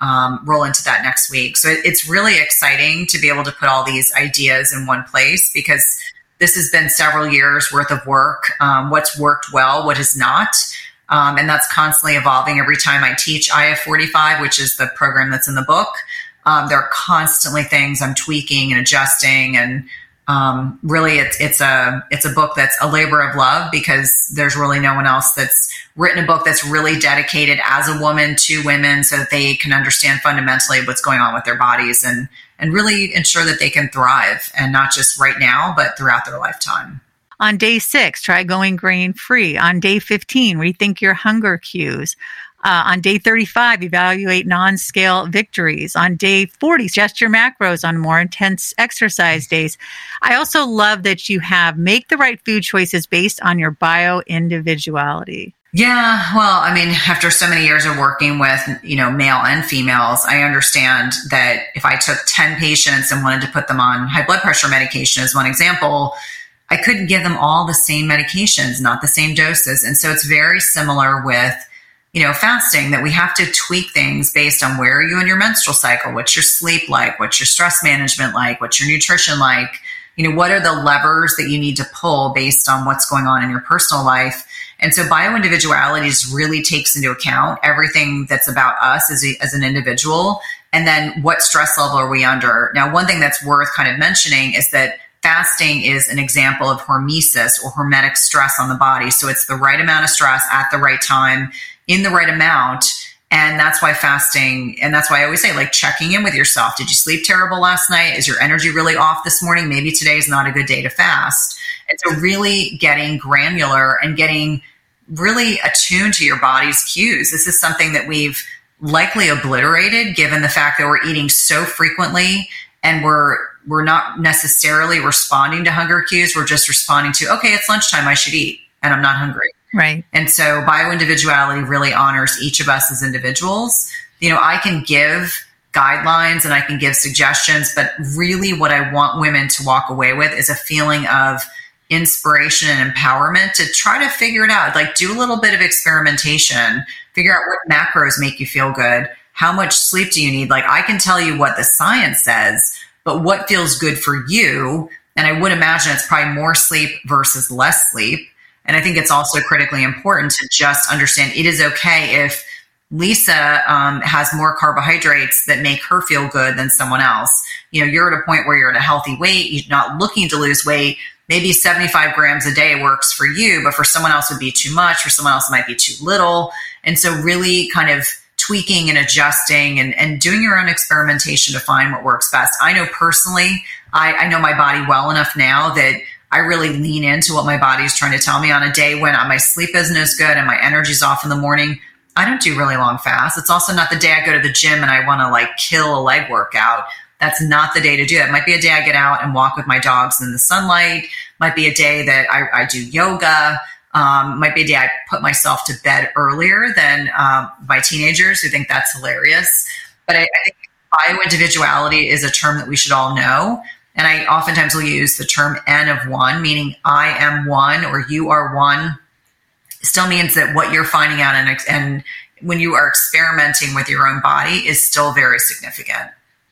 [SPEAKER 2] um, roll into that next week. So it, it's really exciting to be able to put all these ideas in one place because this has been several years worth of work. Um, what's worked well, what has not. Um, and that's constantly evolving every time I teach IF 45, which is the program that's in the book. Um, there are constantly things I'm tweaking and adjusting and um, really it's it's a it's a book that's a labor of love because there's really no one else that's written a book that's really dedicated as a woman to women so that they can understand fundamentally what's going on with their bodies and and really ensure that they can thrive and not just right now but throughout their lifetime.
[SPEAKER 1] On day six, try going grain free. On day 15, rethink your hunger cues. Uh, on day 35, evaluate non scale victories. On day 40, adjust your macros on more intense exercise days. I also love that you have make the right food choices based on your bio individuality.
[SPEAKER 2] Yeah, well, I mean, after so many years of working with, you know, male and females, I understand that if I took 10 patients and wanted to put them on high blood pressure medication as one example, I couldn't give them all the same medications, not the same doses. And so it's very similar with you know, fasting that we have to tweak things based on where are you in your menstrual cycle? What's your sleep like? What's your stress management like? What's your nutrition like? You know, what are the levers that you need to pull based on what's going on in your personal life? And so bio just really takes into account everything that's about us as, a, as an individual. And then what stress level are we under? Now, one thing that's worth kind of mentioning is that fasting is an example of hormesis or hormetic stress on the body. So it's the right amount of stress at the right time in the right amount. And that's why fasting, and that's why I always say, like, checking in with yourself. Did you sleep terrible last night? Is your energy really off this morning? Maybe today is not a good day to fast. And so, really getting granular and getting really attuned to your body's cues. This is something that we've likely obliterated given the fact that we're eating so frequently and we're we're not necessarily responding to hunger cues. We're just responding to, okay, it's lunchtime, I should eat, and I'm not hungry.
[SPEAKER 1] Right.
[SPEAKER 2] And so bioindividuality really honors each of us as individuals. You know, I can give guidelines and I can give suggestions, but really what I want women to walk away with is a feeling of inspiration and empowerment to try to figure it out. Like do a little bit of experimentation, figure out what macros make you feel good. How much sleep do you need? Like I can tell you what the science says, but what feels good for you? And I would imagine it's probably more sleep versus less sleep and I think it's also critically important to just understand it is okay if Lisa um, has more carbohydrates that make her feel good than someone else. You know, you're at a point where you're at a healthy weight, you're not looking to lose weight. Maybe 75 grams a day works for you, but for someone else would be too much. For someone else, it might be too little. And so, really kind of tweaking and adjusting and, and doing your own experimentation to find what works best. I know personally, I, I know my body well enough now that I really lean into what my body is trying to tell me on a day when my sleep isn't as good and my energy's off in the morning. I don't do really long fasts. It's also not the day I go to the gym and I want to like kill a leg workout. That's not the day to do it. it. Might be a day I get out and walk with my dogs in the sunlight. Might be a day that I, I do yoga. Um, might be a day I put myself to bed earlier than um, my teenagers who think that's hilarious. But I, I think bio individuality is a term that we should all know. And I oftentimes will use the term N of one, meaning I am one or you are one. Still means that what you're finding out and, and when you are experimenting with your own body is still very significant.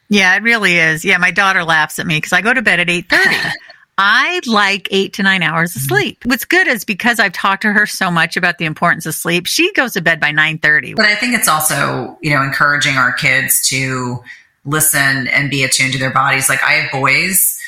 [SPEAKER 1] Yeah, it really is. Yeah, my daughter laughs at me because I go to bed at 8:30. I like 8 to 9 hours of sleep. What's good is because I've talked to her so much about the importance of sleep, she goes to bed by 9:30.
[SPEAKER 2] But I think it's also, you know, encouraging our kids to listen and be attuned to their bodies. Like I have boys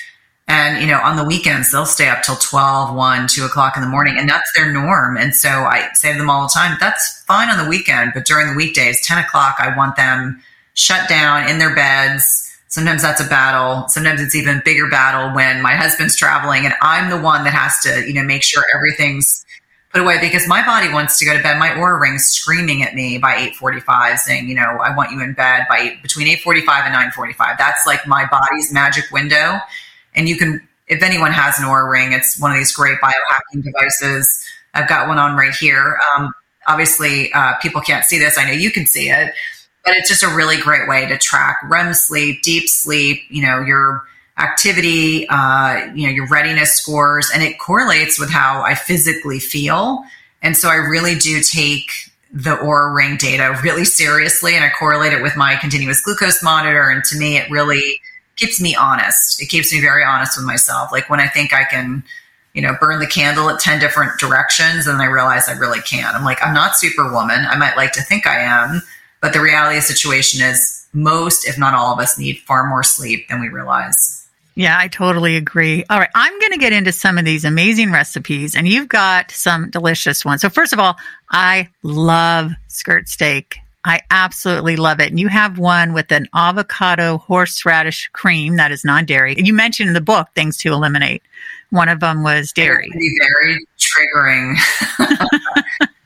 [SPEAKER 2] and, you know, on the weekends, they'll stay up till 12, 1, 2 o'clock in the morning, and that's their norm. And so I say to them all the time, that's fine on the weekend, but during the weekdays, 10 o'clock, I want them shut down in their beds. Sometimes that's a battle. Sometimes it's even bigger battle when my husband's traveling and I'm the one that has to, you know, make sure everything's put away because my body wants to go to bed. My Oura ring's screaming at me by 8:45, saying, you know, I want you in bed by between 8:45 and 9:45. That's like my body's magic window. And you can, if anyone has an Oura ring, it's one of these great biohacking devices. I've got one on right here. Um, obviously, uh, people can't see this. I know you can see it, but it's just a really great way to track REM sleep, deep sleep. You know, your activity, uh, you know, your readiness scores, and it correlates with how I physically feel. And so I really do take the Oura Ring data really seriously, and I correlate it with my continuous glucose monitor. And to me, it really keeps me honest. It keeps me very honest with myself. Like when I think I can, you know, burn the candle at 10 different directions, and I realize I really can't. I'm like, I'm not superwoman. I might like to think I am, but the reality of the situation is most, if not all of us, need far more sleep than we realize.
[SPEAKER 1] Yeah, I totally agree. All right, I'm going to get into some of these amazing recipes, and you've got some delicious ones. So, first of all, I love skirt steak. I absolutely love it. And you have one with an avocado horseradish cream that is non dairy. You mentioned in the book things to eliminate. One of them was dairy.
[SPEAKER 2] Very triggering.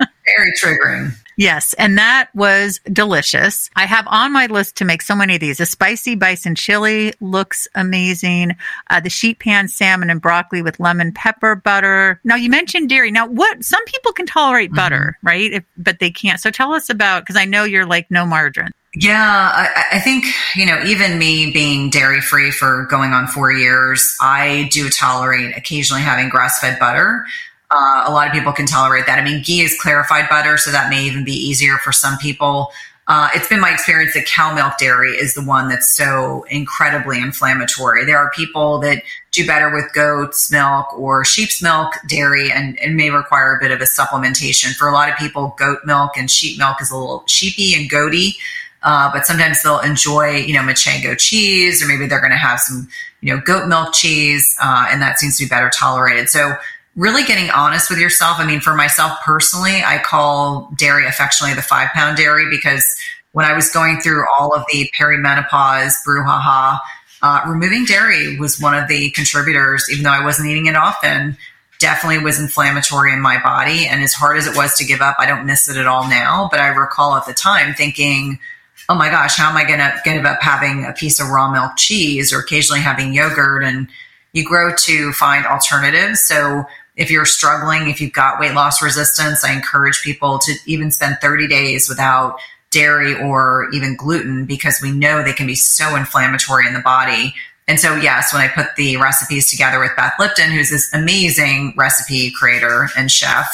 [SPEAKER 2] very triggering.
[SPEAKER 1] Yes, and that was delicious. I have on my list to make so many of these. The spicy bison chili looks amazing. Uh, the sheet pan salmon and broccoli with lemon pepper butter. Now you mentioned dairy. Now, what some people can tolerate mm-hmm. butter, right? If, but they can't. So tell us about because I know you're like no margarine.
[SPEAKER 2] Yeah, I, I, think, you know, even me being dairy free for going on four years, I do tolerate occasionally having grass fed butter. Uh, a lot of people can tolerate that. I mean, ghee is clarified butter, so that may even be easier for some people. Uh, it's been my experience that cow milk dairy is the one that's so incredibly inflammatory. There are people that do better with goat's milk or sheep's milk dairy and, it may require a bit of a supplementation. For a lot of people, goat milk and sheep milk is a little sheepy and goaty. Uh, but sometimes they'll enjoy, you know, Manchego cheese, or maybe they're going to have some, you know, goat milk cheese, uh, and that seems to be better tolerated. So really getting honest with yourself. I mean, for myself personally, I call dairy affectionately the five pound dairy because when I was going through all of the perimenopause brouhaha, uh, removing dairy was one of the contributors, even though I wasn't eating it often, definitely was inflammatory in my body. And as hard as it was to give up, I don't miss it at all now. But I recall at the time thinking, oh my gosh, how am I going to give up having a piece of raw milk cheese or occasionally having yogurt? And you grow to find alternatives. So if you're struggling, if you've got weight loss resistance, I encourage people to even spend 30 days without dairy or even gluten because we know they can be so inflammatory in the body. And so, yes, when I put the recipes together with Beth Lipton, who's this amazing recipe creator and chef,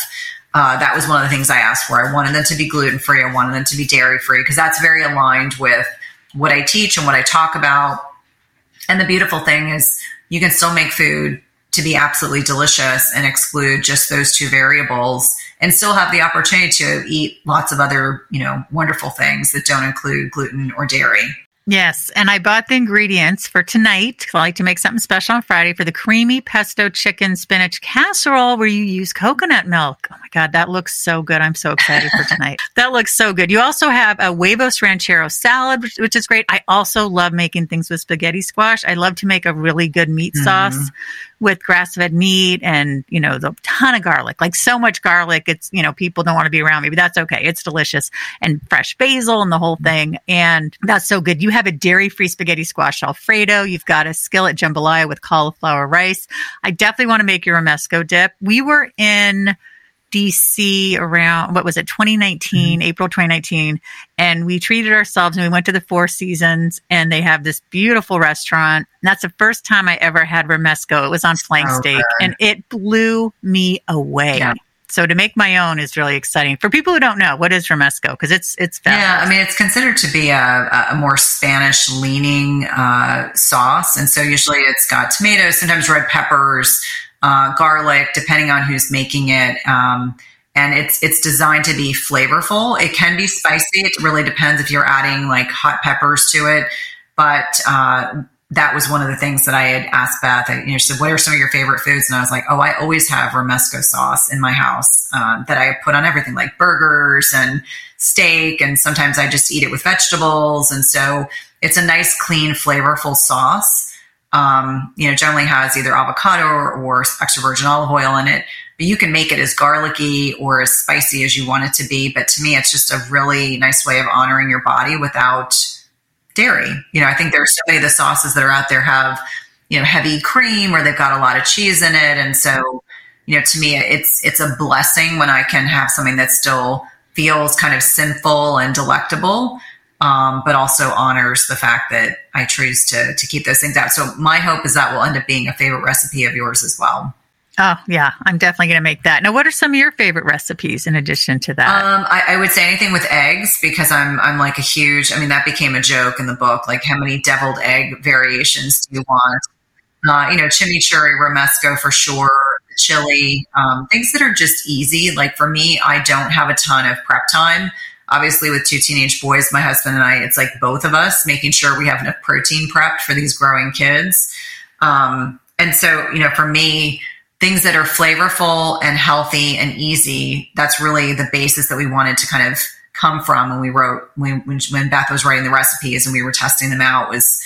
[SPEAKER 2] uh, that was one of the things I asked for. I wanted them to be gluten free. I wanted them to be dairy free because that's very aligned with what I teach and what I talk about. And the beautiful thing is, you can still make food to be absolutely delicious and exclude just those two variables and still have the opportunity to eat lots of other, you know, wonderful things that don't include gluten or dairy.
[SPEAKER 1] Yes. And I bought the ingredients for tonight. I like to make something special on Friday for the creamy pesto chicken spinach casserole where you use coconut milk. Oh my God, that looks so good. I'm so excited for tonight. that looks so good. You also have a huevos ranchero salad, which, which, is great. I also love making things with spaghetti squash. I love to make a really good meat mm-hmm. sauce with grass fed meat and, you know, the ton of garlic, like so much garlic. It's, you know, people don't want to be around me, but that's okay. It's delicious and fresh basil and the whole thing. And that's so good. You have a dairy free spaghetti squash Alfredo. You've got a skillet jambalaya with cauliflower rice. I definitely want to make your romesco dip. We were in, DC around what was it 2019 mm-hmm. April 2019 and we treated ourselves and we went to the Four Seasons and they have this beautiful restaurant and that's the first time I ever had romesco it was on flank oh, steak and it blew me away yeah. So to make my own is really exciting for people who don't know what is romesco because it's it's
[SPEAKER 2] fabulous. yeah. I mean, it's considered to be a, a more Spanish leaning uh, sauce, and so usually it's got tomatoes, sometimes red peppers, uh, garlic, depending on who's making it. Um, and it's it's designed to be flavorful. It can be spicy. It really depends if you're adding like hot peppers to it. But uh, that was one of the things that I had asked Beth. I, you know, she said, "What are some of your favorite foods?" And I was like, "Oh, I always have romesco sauce in my house um, that I put on everything, like burgers and steak, and sometimes I just eat it with vegetables. And so it's a nice, clean, flavorful sauce." Um, you know, generally has either avocado or, or, extra virgin olive oil in it. But you can make it as garlicky or as spicy as you want it to be. But to me, it's just a really nice way of honoring your body without dairy. You know, I think there's so many of the sauces that are out there have, you know, heavy cream or they've got a lot of cheese in it. And so, you know, to me, it's it's a blessing when I can have something that still feels kind of sinful and delectable um, but also honors the fact that I choose to to keep those things out. So my hope is that will end up being a favorite recipe of yours as well.
[SPEAKER 1] Oh yeah, I'm definitely going to make that. Now, what are some of your favorite recipes in addition to that?
[SPEAKER 2] Um, I, I, would say anything with eggs because I'm I'm like a huge. I mean, that became a joke in the book. Like, how many deviled egg variations do you want? Uh, you know, chimichurri, romesco for sure, chili, um, things that are just easy. Like for me, I don't have a ton of prep time. Obviously, with two teenage boys, my husband and I, it's like both of us making sure we have enough protein prepped for these growing kids. Um, and so, you know, for me things that are flavorful and healthy and easy. That's really the basis that we wanted to kind of come from when we wrote when when Beth was writing the recipes and we were testing them out was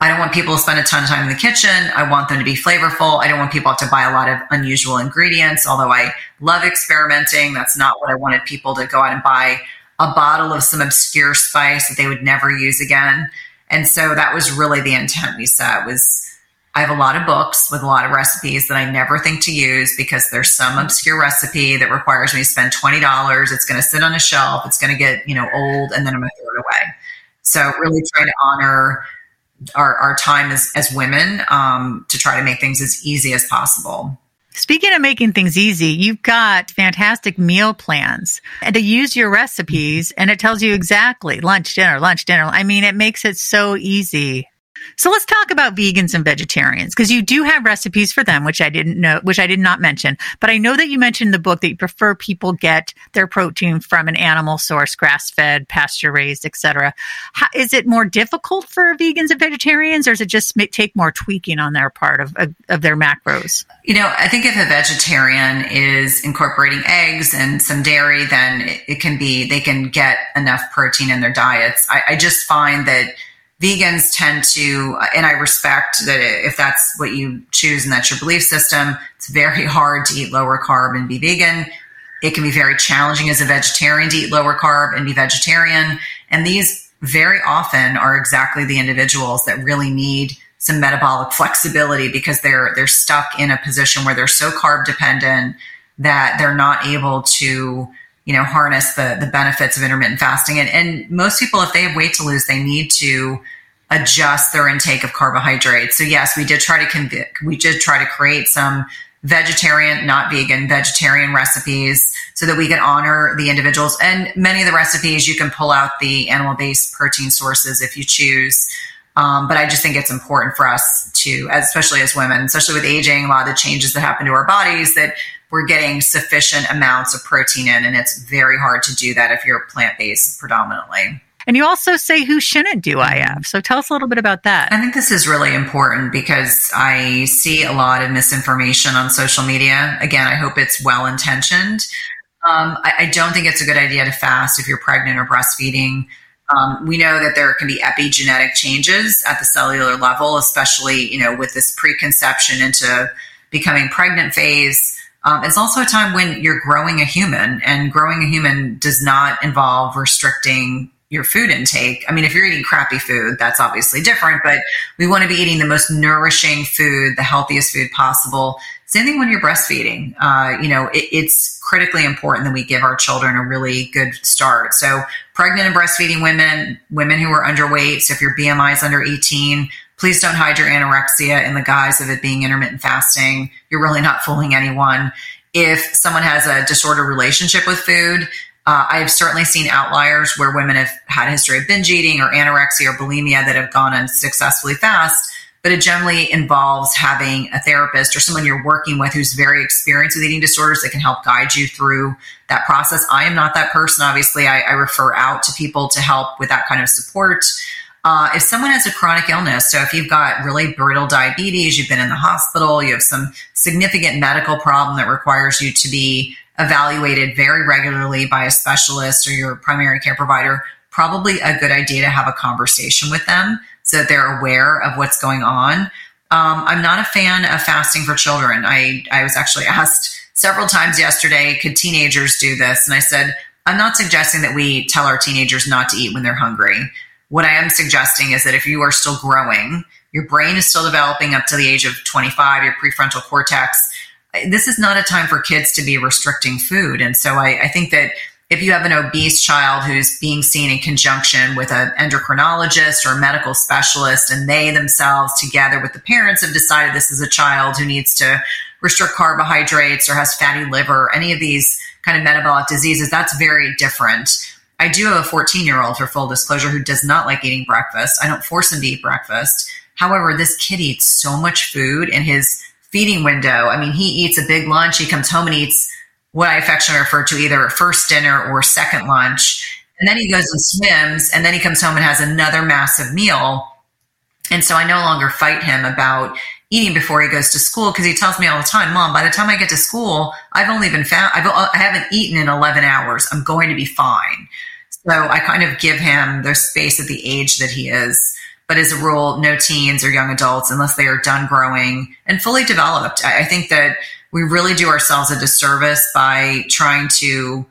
[SPEAKER 2] I don't want people to spend a ton of time in the kitchen. I want them to be flavorful. I don't want people to buy a lot of unusual ingredients. Although I love experimenting, that's not what I wanted people to go out and buy a bottle of some obscure spice that they would never use again. And so that was really the intent we set was I have a lot of books with a lot of recipes that I never think to use because there's some obscure recipe that requires me to spend $20. It's going to sit on a shelf. It's going to get, you know, old and then I'm going to throw it away. So really trying to honor our, our time as, as women um, to try to make things as easy as possible.
[SPEAKER 1] Speaking of making things easy, you've got fantastic meal plans and to use your recipes and it tells you exactly lunch, dinner, lunch, dinner. I mean, it makes it so easy so let's talk about vegans and vegetarians because you do have recipes for them, which I didn't know, which I did not mention. But I know that you mentioned in the book that you prefer people get their protein from an animal source, grass fed, pasture raised, etc. Is it more difficult for vegans and vegetarians, or does it just take more tweaking on their part of, of, of their macros?
[SPEAKER 2] You know, I think if a vegetarian is incorporating eggs and some dairy, then it, it can be they can get enough protein in their diets. I, I just find that vegans tend to, and I respect that if that's what you choose and that's your belief system, it's very hard to eat lower carb and be vegan. It can be very challenging as a vegetarian to eat lower carb and be vegetarian. And these very often are exactly the individuals that really need some metabolic flexibility because they're they're stuck in a position where they're so carb dependent that they're not able to you know, harness the the benefits of intermittent fasting. And, and most people, if they have weight to lose, they need to adjust their intake of carbohydrates. So yes, we did try to we did try to create some vegetarian, not vegan, vegetarian recipes so that we could honor the individuals. And many of the recipes you can pull out the animal based protein sources if you choose. Um, but I just think it's important for us to, especially as women, especially with aging, a lot of the changes that happen to our bodies, that we're getting sufficient amounts of protein in. And it's very hard to do that if you're plant based predominantly.
[SPEAKER 1] And you also say who shouldn't do IF. So tell us a little bit about that.
[SPEAKER 2] I think this is really important because I see a lot of misinformation on social media. Again, I hope it's well intentioned. Um, I, I, don't think it's a good idea to fast if you're pregnant or breastfeeding. Um, we know that there can be epigenetic changes at the cellular level, especially you know with this preconception into becoming pregnant phase. Um, it's also a time when you're growing a human, and growing a human does not involve restricting your food intake. I mean, if you're eating crappy food, that's obviously different, but we want to be eating the most nourishing food, the healthiest food possible. Same thing when you're breastfeeding. Uh, you know, it, it's critically important that we give our children a really good start. So, pregnant and breastfeeding women, women who are underweight. So, if your BMI is under 18, please don't hide your anorexia in the guise of it being intermittent fasting. You're really not fooling anyone. If someone has a disordered relationship with food, uh, I've certainly seen outliers where women have had a history of binge eating or anorexia or bulimia that have gone unsuccessfully fast, but it generally involves having a therapist or someone you're working with who's very experienced with eating disorders that can help guide you through that process. I am not that person. Obviously, I, I refer out to people to help with that kind of support. Uh, if someone has a chronic illness, so if you've got really brittle diabetes, you've been in the hospital, you have some significant medical problem that requires you to be evaluated very regularly by a specialist or your primary care provider, probably a good idea to have a conversation with them so that they're aware of what's going on. Um, I'm not a fan of fasting for children. I, I was actually asked several times yesterday, could teenagers do this? And I said, I'm not suggesting that we tell our teenagers not to eat when they're hungry. What I am suggesting is that if you are still growing, your brain is still developing up to the age of 25, your prefrontal cortex, this is not a time for kids to be restricting food. And so I, I think that if you have an obese child who's being seen in conjunction with an endocrinologist or a medical specialist, and they themselves, together with the parents, have decided this is a child who needs to restrict carbohydrates or has fatty liver, any of these kind of metabolic diseases, that's very different. I do have a 14 year old, for full disclosure, who does not like eating breakfast. I don't force him to eat breakfast. However, this kid eats so much food in his feeding window. I mean, he eats a big lunch, he comes home and eats what I affectionately refer to either first dinner or second lunch. And then he goes and swims, and then he comes home and has another massive meal. And so I no longer fight him about eating before he goes to school because he tells me all the time, Mom, by the time I get to school, I've only been found, I've, uh, I haven't eaten in 11 hours. I'm going to be fine. So I kind of give him their space at the age that he is. But as a rule, no teens or young adults unless they are done growing and fully developed. I, I think that we really do ourselves a disservice by trying to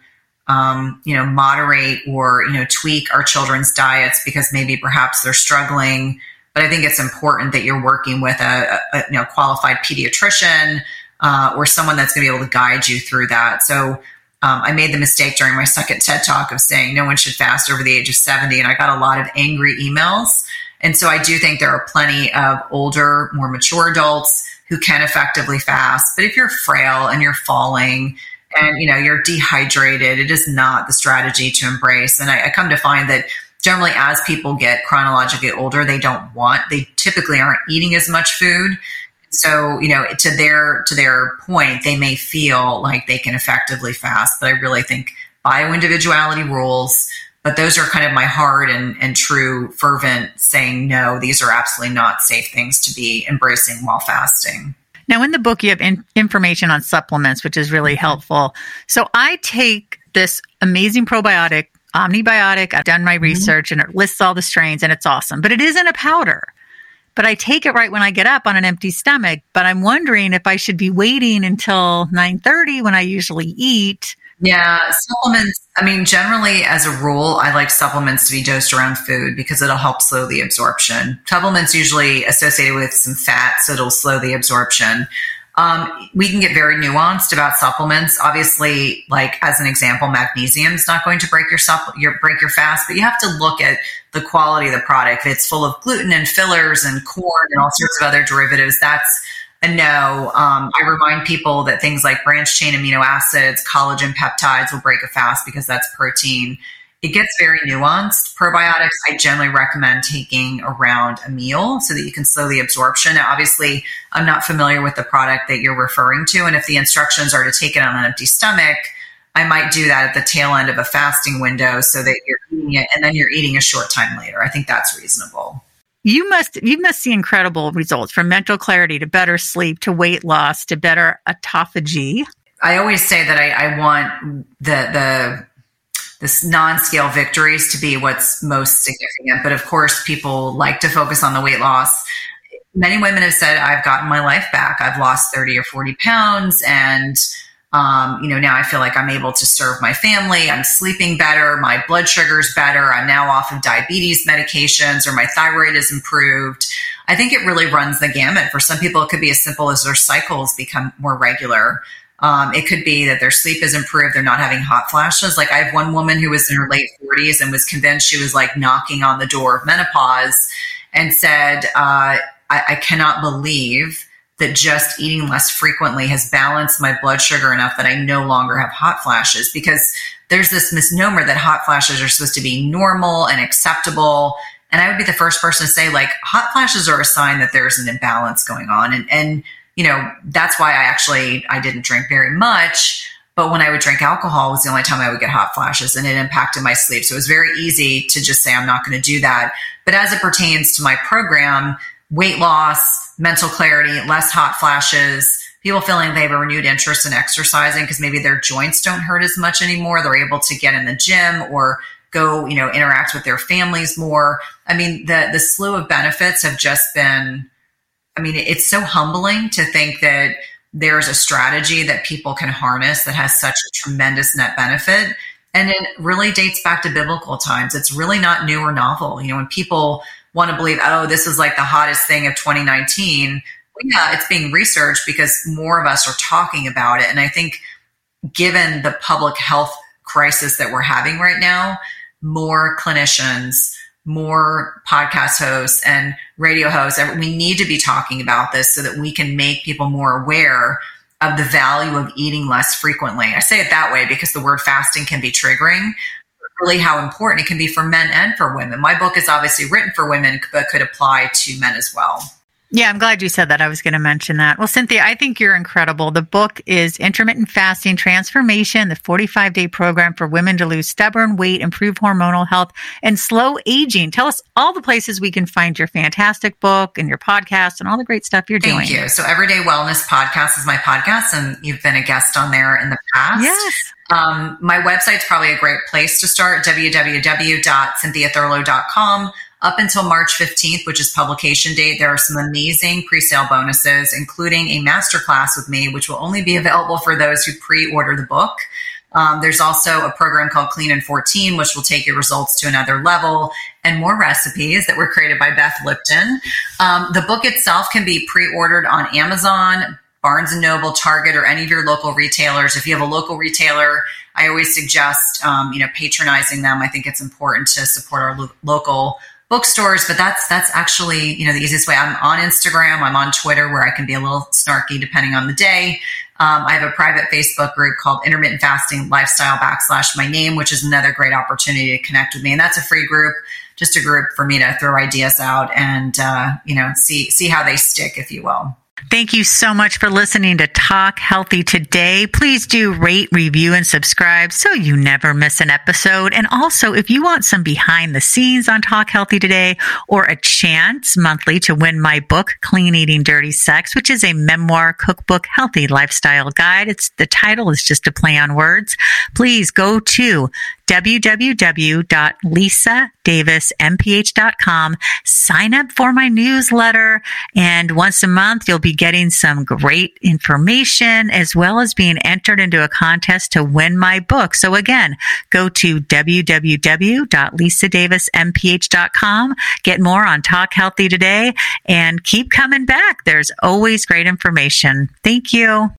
[SPEAKER 2] um, you know moderate or you know tweak our children's diets because maybe perhaps they're struggling but i think it's important that you're working with a, a you know qualified pediatrician uh, or someone that's going to be able to guide you through that so um, i made the mistake during my second ted talk of saying no one should fast over the age of 70 and i got a lot of angry emails and so i do think there are plenty of older more mature adults who can effectively fast. But if you're frail and you're falling and you know you're dehydrated, it is not the strategy to embrace. And I, I come to find that generally as people get chronologically older, they don't want, they typically aren't eating as much food. So, you know, to their to their point, they may feel like they can effectively fast, but I really think bio individuality rules but those are kind of my hard and, and true fervent saying no these are absolutely not safe things to be embracing while fasting
[SPEAKER 1] now in the book you have in- information on supplements which is really helpful so i take this amazing probiotic omnibiotic i've done my mm-hmm. research mm-hmm. and it lists all the strains and it's awesome but it isn't a powder but I take it right when I get up on an empty stomach. But I'm wondering if I should be waiting until 9:30 when I usually eat
[SPEAKER 2] yeah, supplements. I mean, generally, as a rule, I like supplements to be dosed around food because it'll help slow the absorption. Supplements usually associated with some fat, so it'll slow the absorption. Um, we can get very nuanced about supplements. Obviously, like as an example, magnesium is not going to break your, supp- your break your fast, but you have to look at the quality of the product. If it's full of gluten and fillers and corn and all sorts of other derivatives, that's a no, um, I remind people that things like branch chain amino acids, collagen peptides will break a fast because that's protein. It gets very nuanced. Probiotics, I generally recommend taking around a meal so that you can slow the absorption. Now, obviously, I'm not familiar with the product that you're referring to. And if the instructions are to take it on an empty stomach, I might do that at the tail end of a fasting window so that you're eating it and then you're eating a short time later. I think that's reasonable
[SPEAKER 1] you must you must see incredible results from mental clarity to better sleep to weight loss to better autophagy.
[SPEAKER 2] I always say that I, I want the the this non-scale victories to be what's most significant. But of course, people like to focus on the weight loss. Many women have said, I've gotten my life back. I've lost 30 or 40 pounds and um, you know, now I feel like I'm able to serve my family. I'm sleeping better. My blood sugar's better. I'm now off of diabetes medications or my thyroid is improved. I think it really runs the gamut. For some people, it could be as simple as their cycles become more regular. Um, it could be that their sleep is improved. They're not having hot flashes. Like I have one woman who was in her late 40s and was convinced she was like knocking on the door of menopause and said, uh, I, I cannot believe that just eating less frequently has balanced my blood sugar enough that I no longer have hot flashes because there's this misnomer that hot flashes are supposed to be normal and acceptable. And I would be the first person to say, like, hot flashes are a sign that there's an imbalance going on. And, and, you know, that's why I actually, I didn't drink very much. But when I would drink alcohol was the only time I would get hot flashes and it impacted my sleep. So it was very easy to just say, I'm not going to do that. But as it pertains to my program, weight loss, mental clarity, less hot flashes, people feeling they have a renewed interest in exercising because maybe their joints don't hurt as much anymore. They're able to get in the gym or go, you know, interact with their families more. I mean, the the slew of benefits have just been I mean, it's so humbling to think that there's a strategy that people can harness that has such a tremendous net benefit. And it really dates back to biblical times. It's really not new or novel. You know, when people want to believe, oh, this is like the hottest thing of 2019. Well, yeah, it's being researched because more of us are talking about it. And I think given the public health crisis that we're having right now, more clinicians, more podcast hosts and radio hosts. We need to be talking about this so that we can make people more aware of the value of eating less frequently. I say it that way because the word fasting can be triggering. Really, how important it can be for men and for women. My book is obviously written for women, but could apply to men as well.
[SPEAKER 1] Yeah, I'm glad you said that. I was going to mention that. Well, Cynthia, I think you're incredible. The book is Intermittent Fasting Transformation, the 45 day program for women to lose stubborn weight, improve hormonal health, and slow aging. Tell us all the places we can find your fantastic book and your podcast and all the great stuff you're
[SPEAKER 2] Thank
[SPEAKER 1] doing.
[SPEAKER 2] Thank you. So, Everyday Wellness Podcast is my podcast, and you've been a guest on there in the past.
[SPEAKER 1] Yes.
[SPEAKER 2] Um, my website's probably a great place to start www.cynthiathurlow.com up until March 15th, which is publication date, there are some amazing pre-sale bonuses, including a masterclass with me, which will only be available for those who pre-order the book. Um, there's also a program called Clean in 14, which will take your results to another level, and more recipes that were created by Beth Lipton. Um, the book itself can be pre-ordered on Amazon, Barnes and Noble, Target, or any of your local retailers. If you have a local retailer, I always suggest um, you know patronizing them. I think it's important to support our lo- local bookstores, but that's that's actually you know the easiest way. I'm on Instagram, I'm on Twitter, where I can be a little snarky depending on the day. Um, I have a private Facebook group called Intermittent Fasting Lifestyle backslash my name, which is another great opportunity to connect with me, and that's a free group, just a group for me to throw ideas out and uh, you know see see how they stick, if you will.
[SPEAKER 1] Thank you so much for listening to Talk Healthy today. Please do rate, review, and subscribe so you never miss an episode. And also, if you want some behind the scenes on Talk Healthy today or a chance monthly to win my book, Clean Eating Dirty Sex, which is a memoir, cookbook, healthy lifestyle guide. It's the title is just a play on words. Please go to www.lisadavismph.com. Sign up for my newsletter. And once a month, you'll be getting some great information as well as being entered into a contest to win my book. So again, go to www.lisadavismph.com. Get more on Talk Healthy today and keep coming back. There's always great information. Thank you.